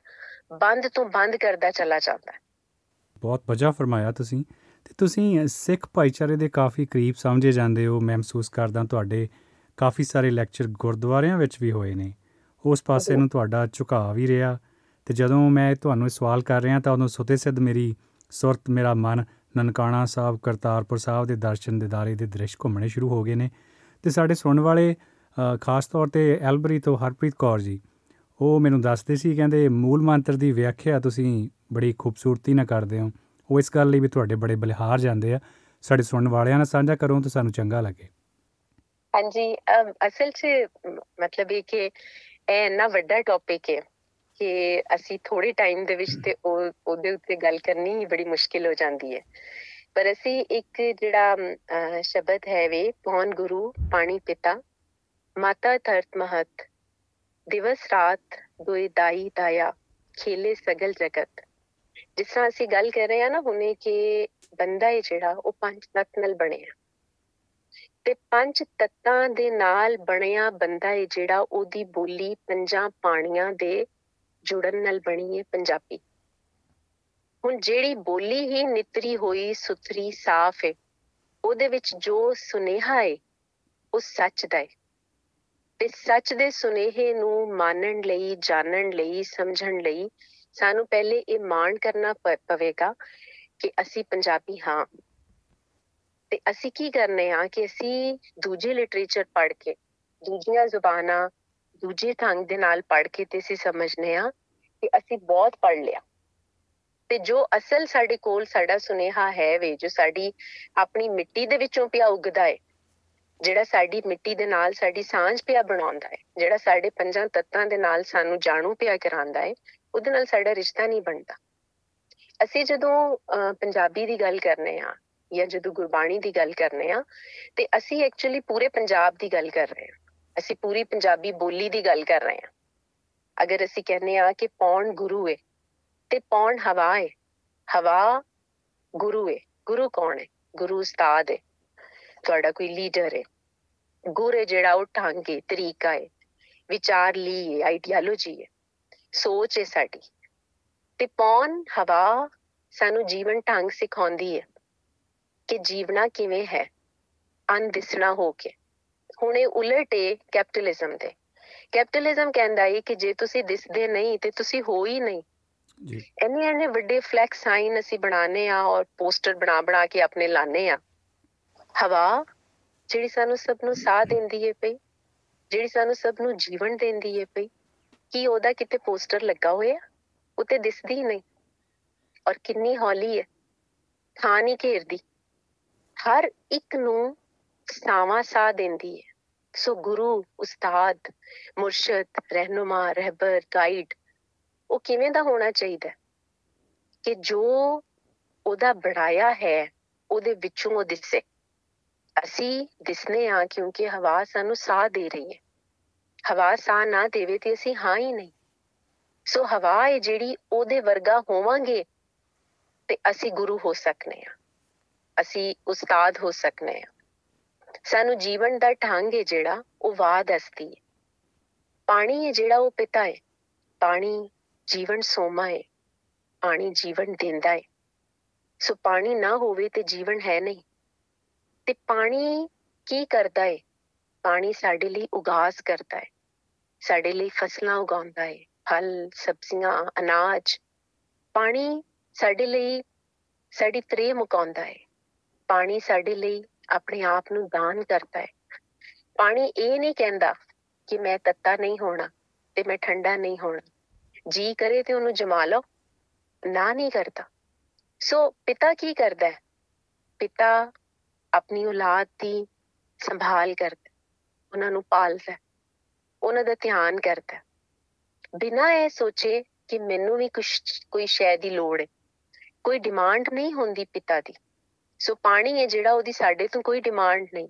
Speaker 3: ਬੰਦ ਤੋਂ ਬੰਦ ਕਰਦਾ ਚਲਾ ਜਾਂਦਾ ਹੈ।
Speaker 2: ਬਹੁਤ ਵਜਾ ਫਰਮਾਇਆ ਤੁਸੀਂ। ਤੇ ਤੁਸੀਂ ਅ, ਸਿੱਖ ਭਾਈਚਾਰੇ ਦੇ ਕਾਫੀ ਕਰੀਬ ਸਮਝੇ ਜਾਂਦੇ ਹੋ। ਮੈਂ ਮਹਿਸੂਸ ਕਰਦਾ ਤੁਹਾਡੇ ਕਾਫੀ ਸਾਰੇ ਲੈਕਚਰ ਗੁਰਦੁਆਰਿਆਂ ਵਿੱਚ ਵੀ ਹੋਏ ਨੇ। ਉਸ ਪਾਸੇ
Speaker 3: ਜੀ।
Speaker 2: ਨੂੰ ਤੁਹਾਡਾ ਝੁਕਾਅ ਵੀ ਰਿਹਾ। ਤੇ ਜਦੋਂ ਮੈਂ ਤੁਹਾਨੂੰ ਇਹ ਸਵਾਲ ਕਰ ਰਿਹਾ ਤਾਂ ਉਦੋਂ ਸੁਤੇ ਸਿੱਧ ਮੇਰੀ ਸੁਰਤ ਮੇਰਾ ਮਨ ਨਨਕਾਣਾ ਸਾਹਿਬ ਕਰਤਾਰਪੁਰ ਸਾਹਿਬ ਦੇ ਦਰਸ਼ਨ ਦਿਦਾਰੇ ਦੇ ਦ੍ਰਿਸ਼ ਘੁੰਮਣੇ ਸ਼ੁਰੂ ਹੋ ਗਏ ਨੇ। ਤੇ ਸਾਡੇ ਸੁਣਨ ਵਾਲੇ ਅ, ਖਾਸ ਤੌਰ ਤੇ ਐਲਬਰੀ ਤੋਂ ਹਰਪ੍ਰੀਤ ਕੌਰ ਜੀ ਉਹ ਮੈਨੂੰ ਦੱਸਦੇ ਸੀ ਕਹਿੰਦੇ ਮੂਲ ਮੰਤਰ ਦੀ ਵਿਆਖਿਆ ਤੁਸੀਂ ਬੜੀ ਖੂਬਸੂਰਤੀ ਨਾਲ ਕਰਦੇ ਹੋ। ਉਹ ਇਸ ਗੱਲ ਲਈ ਵੀ ਤੁਹਾਡੇ ਬੜੇ ਬਲਿਹਾਰ ਜਾਂਦੇ ਆ। ਸਾਡੇ ਸੁਣਨ ਵਾਲਿਆਂ ਨਾਲ ਸਾਂਝਾ ਕਰੋ ਤਾਂ ਸਾਨੂੰ ਚੰਗਾ ਲੱਗੇ।
Speaker 3: ਹਾਂਜੀ ਅਮ, ਅਸਲ 'ਚ ਮ- ਮਤਲਬ ਇਹ ਕਿ ਇਹ ਇੰਨਾ ਵੱਡਾ ਟੌਪਿਕ ਹੈ। ਕਿ ਅਸੀਂ ਥੋੜੇ ਟਾਈਮ ਦੇ ਵਿੱਚ ਤੇ ਉਹ ਉਹਦੇ ਉੱਤੇ ਗੱਲ ਕਰਨੀ ਹੀ ਬੜੀ ਮੁਸ਼ਕਿਲ ਹੋ ਜਾਂਦੀ ਹੈ। ਪਰ ਅਸੀਂ ਇੱਕ ਜਿਹੜਾ ਅਮ, ਅਹ, ਸ਼ਬਦ ਹੈ ਵੇ ਪੌਣ ਗੁਰੂ ਪਾਣੀ ਪਿਤਾ ਮਾਤਾ ਧਰਤ ਮਹਤ ਦਿਵਸ ਰਾਤ ਦੁਇ ਦਾਈ ਦਾਇਆ ਖੇਲੇ ਸਗਲ ਜਗਤ। ਜਿਸ ਤਰ੍ਹਾਂ ਅਸੀਂ ਗੱਲ ਕਰ ਰਹੇ ਹਾਂ ਨਾ ਹੁਣੇ ਕਿ ਬੰਦਾ ਹੈ ਜਿਹੜਾ ਉਹ ਪੰਜ ਤੱਤ ਨਾਲ ਬਣਿਆ। ਤੇ ਪੰਜ ਤੱਤਾਂ ਦੇ ਨਾਲ ਬਣਿਆ ਬੰਦਾ ਹੈ ਜਿਹੜਾ ਉਹਦੀ ਬੋਲੀ ਪੰਜਾਂ ਪਾਣੀਆਂ ਦੇ ਜੁੜਨ ਨਾਲ ਬਣੀ ਹੈ ਪੰਜਾਬੀ। ਹੁਣ ਜਿਹੜੀ ਬੋਲੀ ਹੀ ਨਿਤਰੀ ਹੋਈ, ਸੁਥਰੀ, ਸਾਫ਼ ਹੈ ਉਹਦੇ ਵਿੱਚ ਜੋ ਸੁਨੇਹਾ ਹੈ ਉਹ ਸੱਚ ਦਾ ਹੈ ਤੇ ਸੱਚ ਦੇ ਸੁਨੇਹੇ ਨੂੰ ਮੰਨਣ ਲਈ, ਜਾਣਨ ਲਈ, ਸਮਝਣ ਲਈ ਸਾਨੂੰ ਪਹਿਲੇ ਇਹ ਮਾਣ ਕਰਨਾ ਪ- ਪਵੇਗਾ ਕਿ ਅਸੀਂ ਪੰਜਾਬੀ ਹਾਂ। ਤੇ ਅਸੀਂ ਕੀ ਕਰਨੇ ਆ ਕਿ ਅਸੀਂ ਦੂਜੇ ਲਿਟਰੇਚਰ ਪੜ੍ਹ ਕੇ, ਦੂਜੀਆਂ ਜ਼ੁਬਾਨਾਂ ਦੂਜੇ ਢੰਗ ਦੇ ਨਾਲ ਪੜ੍ਹ ਕੇ ਤੇ ਅਸੀਂ ਸਮਝਨੇ ਆ ਕਿ ਅਸੀਂ ਬਹੁਤ ਪੜ੍ਹ ਲਿਆ। ਤੇ ਜੋ ਅਸਲ ਸਾਡੇ ਕੋਲ ਸਾਡਾ ਸੁਨੇਹਾ ਹੈ ਵੇ ਜੋ ਸਾਡੀ ਆਪਣੀ ਮਿੱਟੀ ਦੇ ਵਿੱਚੋਂ ਪਿਆ ਉੱਗਦਾ ਹੈ ਜਿਹੜਾ ਸਾਡੀ ਮਿੱਟੀ ਦੇ ਨਾਲ ਸਾਡੀ ਸਾਂਝ ਪਿਆ ਬਣਾਉਂਦਾ ਹੈ ਜਿਹੜਾ ਸਾਡੇ ਪੰਜਾਂ ਤੱਤਾਂ ਦੇ ਨਾਲ ਸਾਨੂੰ ਜਾਣੂ ਪਿਆ ਕਰਾਂਦਾ ਹੈ ਉਹਦੇ ਨਾਲ ਸਾਡਾ ਰਿਸ਼ਤਾ ਨਹੀਂ ਬਣਦਾ। ਅਸੀਂ ਜਦੋਂ ਅਹ, ਪੰਜਾਬੀ ਦੀ ਗੱਲ ਕਰਨੇ ਆ ਜਾਂ ਜਦੋਂ ਗੁਰਬਾਣੀ ਦੀ ਗੱਲ ਕਰਨੇ ਆ ਤੇ ਅਸੀਂ ਐਕਚੁਅਲੀ ਪੂਰੇ ਪੰਜਾਬ ਦੀ ਗੱਲ ਕਰ ਰਹੇ ਹਾਂ। ਅਸੀਂ ਪੂਰੀ ਪੰਜਾਬੀ ਬੋਲੀ ਦੀ ਗੱਲ ਕਰ ਰਹੇ ਹਾਂ। ਅਗਰ ਅਸੀਂ ਕਹਿੰਨੇ ਆ ਕਿ ਪੌਣ ਗੁਰੂ ਹੈ ਤੇ ਪੌਣ ਹਵਾ ਹੈ ਹਵਾ ਗੁਰੂ ਹੈ ਗੁਰੂ ਕੌਣ ਹੈ ਗੁਰੂ ਉਸਤਾਦ ਹੈ ਤੁਹਾਡਾ ਕੋਈ ਲੀਡਰ ਹੈ ਗੁਰ ਹੈ ਜਿਹੜਾ ਉਹ ਢੰਗ ਹੈ ਤਰੀਕਾ ਹੈ ਵਿਚਾਰ ਲਈ ਹੈ ਆਈਡੀਓਲੋਜੀ ਹੈ ਸੋਚ ਹੈ ਸਾਡੀ। ਤੇ ਪੌਣ ਹਵਾ ਸਾਨੂੰ ਜੀਵਨ ਢੰਗ ਸਿਖਾਉਂਦੀ ਹੈ ਕਿ ਜੀਵਨਾ ਕਿਵੇਂ ਹੈ ਅਨਦਿਸਣਾ ਹੋ ਕੇ। ਹੁਣ ਇਹ ਉਲਟ ਹੈ ਕੈਪੀਟਲਿਜ਼ਮ ਦੇ ਕੈਪੀਟਲਿਜ਼ਮ ਕਹਿੰਦਾ ਹੈ ਕਿ ਜੇ ਤੁਸੀਂ ਦਿਸਦੇ ਨਹੀਂ ਤੇ ਤੁਸੀਂ ਹੋ ਹੀ ਨਹੀਂ।
Speaker 2: ਜੀ।
Speaker 3: ਇੰਨੇ ਇੰਨੇ ਵੱਡੇ ਫਲੈਕਸ ਸਾਈਨ ਅਸੀਂ ਬਣਾਉਂਦੇ ਆ ਔਰ ਪੋਸਟਰ ਬਣਾ ਬਣਾ ਕੇ ਆਪਣੇ ਲਾਣੇ ਆ ਹਵਾ ਜਿਹੜੀ ਸਾਨੂੰ ਸਭ ਨੂੰ ਸਾਹ ਦਿੰਦੀ ਹੈ ਪਈ ਜਿਹੜੀ ਸਾਨੂੰ ਸਭ ਨੂੰ ਜੀਵਨ ਦਿੰਦੀ ਹੈ ਪਈ ਕੀ ਉਹਦਾ ਕਿਤੇ ਪੋਸਟਰ ਲੱਗਾ ਹੋਇਆ? ਉੱਤੇ ਦਿਸਦੀ ਨਹੀਂ। ਔਰ ਕਿੰਨੀ ਹੌਲੀ ਹੈ ਥਾਂ ਨਹੀਂ ਘੇਰਦੀ। ਹਰ ਇੱਕ ਨੂੰ ਸਾਵਾਂ ਸਾਹ ਦਿੰਦੀ ਹੈ। ਸੋ ਗੁਰੂ, ਉਸਤਾਦ, ਮੁਰਸ਼ਦ, ਰਹਿਨੁਮਾ, ਰਹਿਬਰ ਗਾਈਡ ਉਹ ਕਿਵੇਂ ਦਾ ਹੋਣਾ ਚਾਹੀਦਾ ਹੈ? ਕਿ ਜੋ ਉਹਦਾ ਬਣਾਇਆ ਹੈ, ਉਹਦੇ ਵਿੱਚੋਂ ਉਹ ਦਿਸੇ। ਅਸੀਂ ਦਿਸਨੇ ਆ ਕਿਉਂਕਿ ਹਵਾ ਸਾਨੂੰ ਸਾਹ ਦੇ ਰਹੀ ਹੈ। ਹਵਾ ਸਾਹ ਨਾ ਦੇਵੇ ਤੇ ਅਸੀਂ ਹਾਂ ਹੀ ਨਹੀਂ। ਸੋ ਹਵਾ ਹੈ ਜਿਹੜੀ ਉਹਦੇ ਵਰਗਾ ਹੋਵਾਂਗੇ ਤੇ ਅਸੀਂ ਗੁਰੂ ਹੋ ਸਕਨੇ ਆ ਅਸੀਂ ਉਸਤਾਦ ਹੋ ਸਕਨੇ ਆ ਸਾਨੂੰ ਜੀਵਨ ਦਾ ਢੰਗ ਹੈ ਜਿਹੜਾ, ਉਹ ਵਾਹ ਦੱਸਦੀ ਹੈ। ਪਾਣੀ ਹੈ ਜਿਹੜਾ ਉਹ ਪਿਤਾ ਹੈ। ਪਾਣੀ ਜੀਵਨ ਸੋਮਾ ਹੈ। ਪਾਣੀ ਜੀਵਨ ਦਿੰਦਾ ਹੈ। ਸੋ ਪਾਣੀ ਨਾ ਹੋਵੇ ਤੇ ਜੀਵਨ ਹੈ ਨਹੀਂ। ਤੇ ਪਾਣੀ ਕੀ ਕਰਦਾ ਹੈ? ਪਾਣੀ ਸਾਡੇ ਲਈ ਉਗਾਸ ਕਰਦਾ ਹੈ। ਸਾਡੇ ਲਈ ਫਸਲਾਂ ਉਗਾਉਂਦਾ ਹੈ। ਫਲ, ਸਬਜ਼ੀਆਂ, ਅਨਾਜ। ਪਾਣੀ ਸਾਡੇ ਲਈ ਸਾਡੀ ਤ੍ਰੇ ਮੁਕਾਉਂਦਾ ਹੈ। ਪਾਣੀ ਸਾਡੇ ਲਈ ਆਪਣੇ ਆਪ ਨੂੰ ਦਾਨ ਕਰਦਾ ਹੈ। ਪਾਣੀ ਇਹ ਨਹੀਂ ਕਹਿੰਦਾ ਕਿ ਮੈਂ ਤੱਤਾ ਨਹੀਂ ਹੋਣਾ ਤੇ ਮੈਂ ਠੰਡਾ ਨਹੀਂ ਹੋਣਾ। ਜੀ ਕਰੇ ਤੇ ਉਹਨੂੰ ਜਮਾ ਲਓ, ਨਾ ਨਹੀਂ ਕਰਦਾ। ਸੋ ਪਿਤਾ ਕੀ ਕਰਦਾ ਹੈ? ਪਿਤਾ ਆਪਣੀ ਔਲਾਦ ਦੀ ਸੰਭਾਲ ਕਰਦਾ ਉਹਨਾਂ ਨੂੰ ਪਾਲਦਾ ਉਹਨਾਂ ਦਾ ਧਿਆਨ ਕਰਦਾ ਬਿਨਾਂ ਇਹ ਸੋਚੇ ਕਿ ਮੈਨੂੰ ਵੀ ਕੁਝ ਕੋਈ ਸ਼ੈ ਦੀ ਲੋੜ ਹੈ, ਕੋਈ ਡਿਮਾਂਡ ਨਹੀਂ ਹੁੰਦੀ ਪਿਤਾ ਦੀ। ਸੋ ਪਾਣੀ ਹੈ ਜਿਹੜਾ ਉਹਦੀ ਸਾਡੇ ਤੋਂ ਕੋਈ ਡਿਮਾਂਡ ਨਹੀਂ।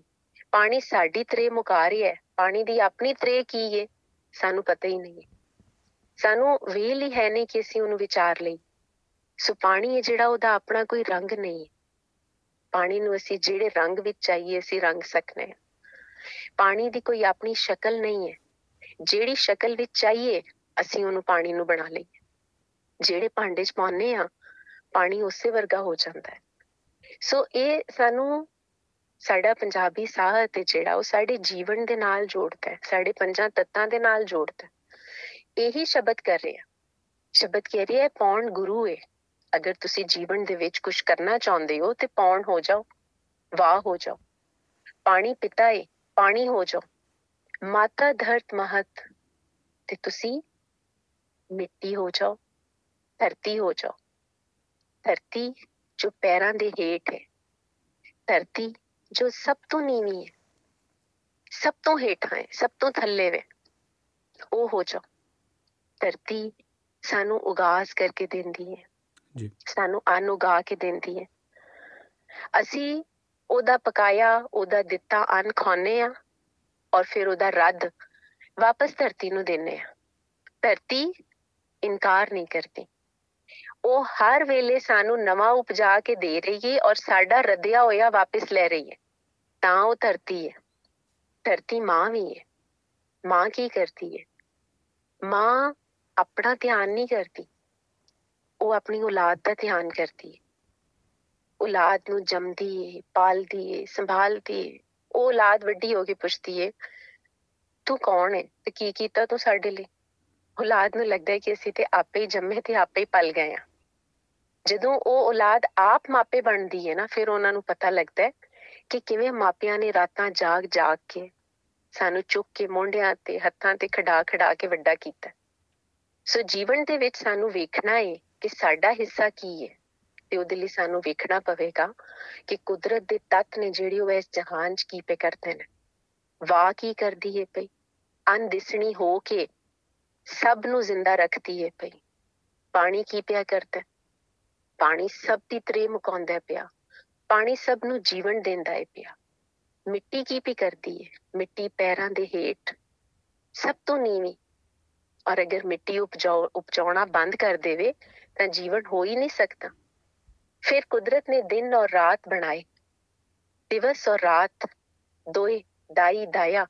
Speaker 3: ਪਾਣੀ ਸਾਡੀ ਤਰੇ ਮੁਕਾ ਰਿਹਾ ਹੈ। ਪਾਣੀ ਦੀ ਆਪਣੀ ਤਰੇ ਕੀ ਹੈ? ਸਾਨੂੰ ਪਤਾ ਹੀ ਨਹੀਂ ਹੈ। ਸਾਨੂੰ ਵੇਲ ਹੀ ਹੈ ਨਹੀਂ ਕਿ ਅਸੀਂ ਉਹਨੂੰ ਵਿਚਾਰ ਲਈ ਸੋ ਪਾਣੀ ਹੈ ਜਿਹੜਾ ਉਹਦਾ ਆਪਣਾ ਕੋਈ ਰੰਗ ਨਹੀਂ ਹੈ। ਪਾਣੀ ਨੂੰ ਅਸੀਂ ਜਿਹੜੇ ਰੰਗ ਵਿੱਚ ਚਾਹੀਏ, ਅਸੀਂ ਰੰਗ ਸਕਨੇ ਹਾਂ। ਪਾਣੀ ਦੀ ਕੋਈ ਆਪਣੀ ਸ਼ਕਲ ਨਹੀਂ ਹੈ। ਜਿਹੜੀ ਸ਼ਕਲ ਵਿੱਚ ਚਾਹੀਏ, ਅਸੀਂ ਉਹਨੂੰ ਪਾਣੀ ਨੂੰ ਬਣਾ ਲਈਏ। ਜਿਹੜੇ ਭਾਂਡੇ 'ਚ ਪਾਉਂਦੇ ਆ ਪਾਣੀ ਉਸੇ ਵਰਗਾ ਹੋ ਜਾਂਦਾ ਹੈ। ਸੋ ਇਹ ਸਾਨੂੰ ਸਾਡਾ ਪੰਜਾਬੀ ਸਾਹਿਤ ਹੈ ਜਿਹੜਾ ਉਹ ਸਾਡੇ ਜੀਵਨ ਦੇ ਨਾਲ ਜੋੜਦਾ ਹੈ, ਸਾਡੇ ਪੰਜਾਂ ਤੱਤਾਂ ਦੇ ਨਾਲ ਜੋੜਦਾ ਹੈ। ਇਹੀ ਸ਼ਬਦ ਕਰ ਰਿਹਾ। ਸ਼ਬਦ ਕਹਿ ਰਿਹਾ ਹੈ, ਪੌਣ ਗੁਰੂ ਹੈ ਅਗਰ ਤੁਸੀਂ ਜੀਵਨ ਦੇ ਵਿੱਚ ਕੁਝ ਕਰਨਾ ਚਾਹੁੰਦੇ ਹੋ ਤੇ ਪੌਣ ਹੋ ਜਾਓ, ਵਾਹ ਹੋ ਜਾਓ। ਪਾਣੀ ਪਿਤਾ ਹੈ ਪਾਣੀ ਹੋ ਜਾਓ। ਮਾਤਾ ਧਰਤ ਮਹਤ ਤੇ ਤੁਸੀਂ ਮਿੱਟੀ ਹੋ ਜਾਓ, ਧਰਤੀ ਹੋ ਜਾਓ। ਧਰਤੀ ਜੋ ਪੈਰਾਂ ਦੇ ਹੇਠ ਹੈ। ਧਰਤੀ ਜੋ ਸਭ ਤੋਂ ਨੀਵੀਂ ਹੈ। ਸਭ ਤੋਂ ਹੇਠਾਂ ਹੈ ਸਭ ਤੋਂ ਥੱਲੇ ਵੇ ਉਹ ਹੋ ਜਾਓ। ਧਰਤੀ ਸਾਨੂੰ ਉਗਾਸ ਕਰਕੇ ਦਿੰਦੀ ਹੈ।
Speaker 2: ਜੀ।
Speaker 3: ਸਾਨੂੰ ਅੰਨ ਉਗਾ ਕੇ ਦਿੰਦੀ ਹੈ। ਅਸੀਂ ਉਹਦਾ ਪਕਾਇਆ ਉਹਦਾ ਦਿੱਤਾ ਅੰਨ ਖਾਣੇ ਆ ਔਰ ਫਿਰ ਉਹਦਾ ਰੱਦ ਵਾਪਸ ਧਰਤੀ ਨੂੰ ਦਿੰਨੇ ਆ ਧਰਤੀ ਇਨਕਾਰ ਨਹੀਂ ਕਰਦੀ। ਉਹ ਹਰ ਵੇਲੇ ਸਾਨੂੰ ਨਵਾਂ ਉਪਜਾ ਕੇ ਦੇ ਰਹੀ ਹੈ ਔਰ ਸਾਡਾ ਰੱਦਿਆ ਹੋਇਆ ਵਾਪਸ ਲੈ ਰਹੀ ਹੈ ਤਾਂ ਉਹ ਧਰਤੀ ਹੈ ਧਰਤੀ ਮਾਂ ਵੀ ਹੈ ਮਾਂ ਕੀ ਕਰਦੀ ਹੈ ਮਾਂ ਆਪਣਾ ਧਿਆਨ ਨਹੀਂ ਕਰਦੀ। ਉਹ ਆਪਣੀ ਔਲਾਦ ਦਾ ਧਿਆਨ ਕਰਦੀ ਹੈ ਔਲਾਦ ਨੂੰ ਜੰਮਦੀ ਹੈ ਪਾਲਦੀ ਹੈ ਸੰਭਾਲਦੀ ਹੈ ਉਹ ਔਲਾਦ ਵੱਡੀ ਹੋ ਕੇ ਪੁੱਛਦੀ ਹੈ ਤੂੰ ਕੌਣ ਹੈ ਤੇ ਕੀ ਕੀਤਾ ਤੂੰ ਸਾਡੇ ਲਈ? ਔਲਾਦ ਨੂੰ ਲੱਗਦਾ ਹੈ ਕਿ ਅਸੀਂ ਤੇ ਆਪੇ ਹੀ ਜੰਮੇ ਤੇ ਆਪੇ ਹੀ ਪਲ ਗਏ ਆ। ਜਦੋਂ ਉਹ ਔਲਾਦ ਆਪ ਮਾਪੇ ਬਣਦੀ ਹੈ ਨਾ, ਫਿਰ ਉਹਨਾਂ ਨੂੰ ਪਤਾ ਲੱਗਦਾ ਹੈ ਕਿ ਕਿਵੇਂ ਮਾਪਿਆਂ ਨੇ ਰਾਤਾਂ ਜਾਗ ਜਾਗ ਕੇ ਸਾਨੂੰ ਚੁੱਕ ਕੇ ਮੋਢਿਆਂ ਤੇ, ਹੱਥਾਂ ਤੇ ਖੜਾ ਖੜਾ ਕੇ ਵੱਡਾ ਕੀਤਾ। ਸੋ ਜੀਵਨ ਦੇ ਵਿੱਚ ਸਾਨੂੰ ਵੇਖਣਾ ਹੈ ਕਿ ਸਾਡਾ ਹਿੱਸਾ ਕੀ ਹੈ ਤੇ ਉਹਦੇ ਲਈ ਸਾਨੂੰ ਵੇਖਣਾ ਪਵੇਗਾ ਕਿ ਕੁਦਰਤ ਦੇ ਤੱਤ ਨੇ ਜਿਹੜੀ ਉਹ ਇਸ ਜਹਾਨ 'ਚ ਕੀ ਪੇ ਕਰਦੇ ਨੇ। ਵਾਹ ਕੀ ਕਰਦੀ ਹੈ ਪਈ ਅਨਦਿਸਣੀ ਹੋ ਕੇ ਸਭ ਨੂੰ ਜ਼ਿੰਦਾ ਰੱਖਦੀ ਹੈ ਪਈ ਪਾਣੀ ਕੀ ਪਿਆ ਕਰਦਾ? ਹੈ? ਪਾਣੀ ਸਭ ਦੀ ਤਰੇ ਮੁਕਾਉਂਦਾ ਪਿਆ, ਪਾਣੀ ਸਭ ਨੂੰ ਜੀਵਨ ਦਿੰਦਾ ਏ ਪਿਆ। ਮਿੱਟੀ ਕੀ ਵੀ ਕਰਦੀ ਹੈ ਮਿੱਟੀ ਪੈਰਾਂ ਦੇ ਹੇਠ, ਸਭ ਤੋਂ ਨੀਵੀਂ। ਔਰ ਅਗਰ ਮਿੱਟੀ ਉਪਜਾਉ ਉਪਜਾਉਣਾ ਬੰਦ ਕਰ ਦੇਵੇ, ਤਾਂ ਜੀਵਨ ਹੋ ਹੀ ਨਹੀਂ ਸਕਦਾ। ਫਿਰ ਕੁਦਰਤ ਨੇ ਦਿਨ ਔਰ ਰਾਤ ਬਣਾਏ। ਦਿਵਸ ਔਰ ਰਾਤ, ਦੋਏ ਦਾਈ ਦਾਇਆ।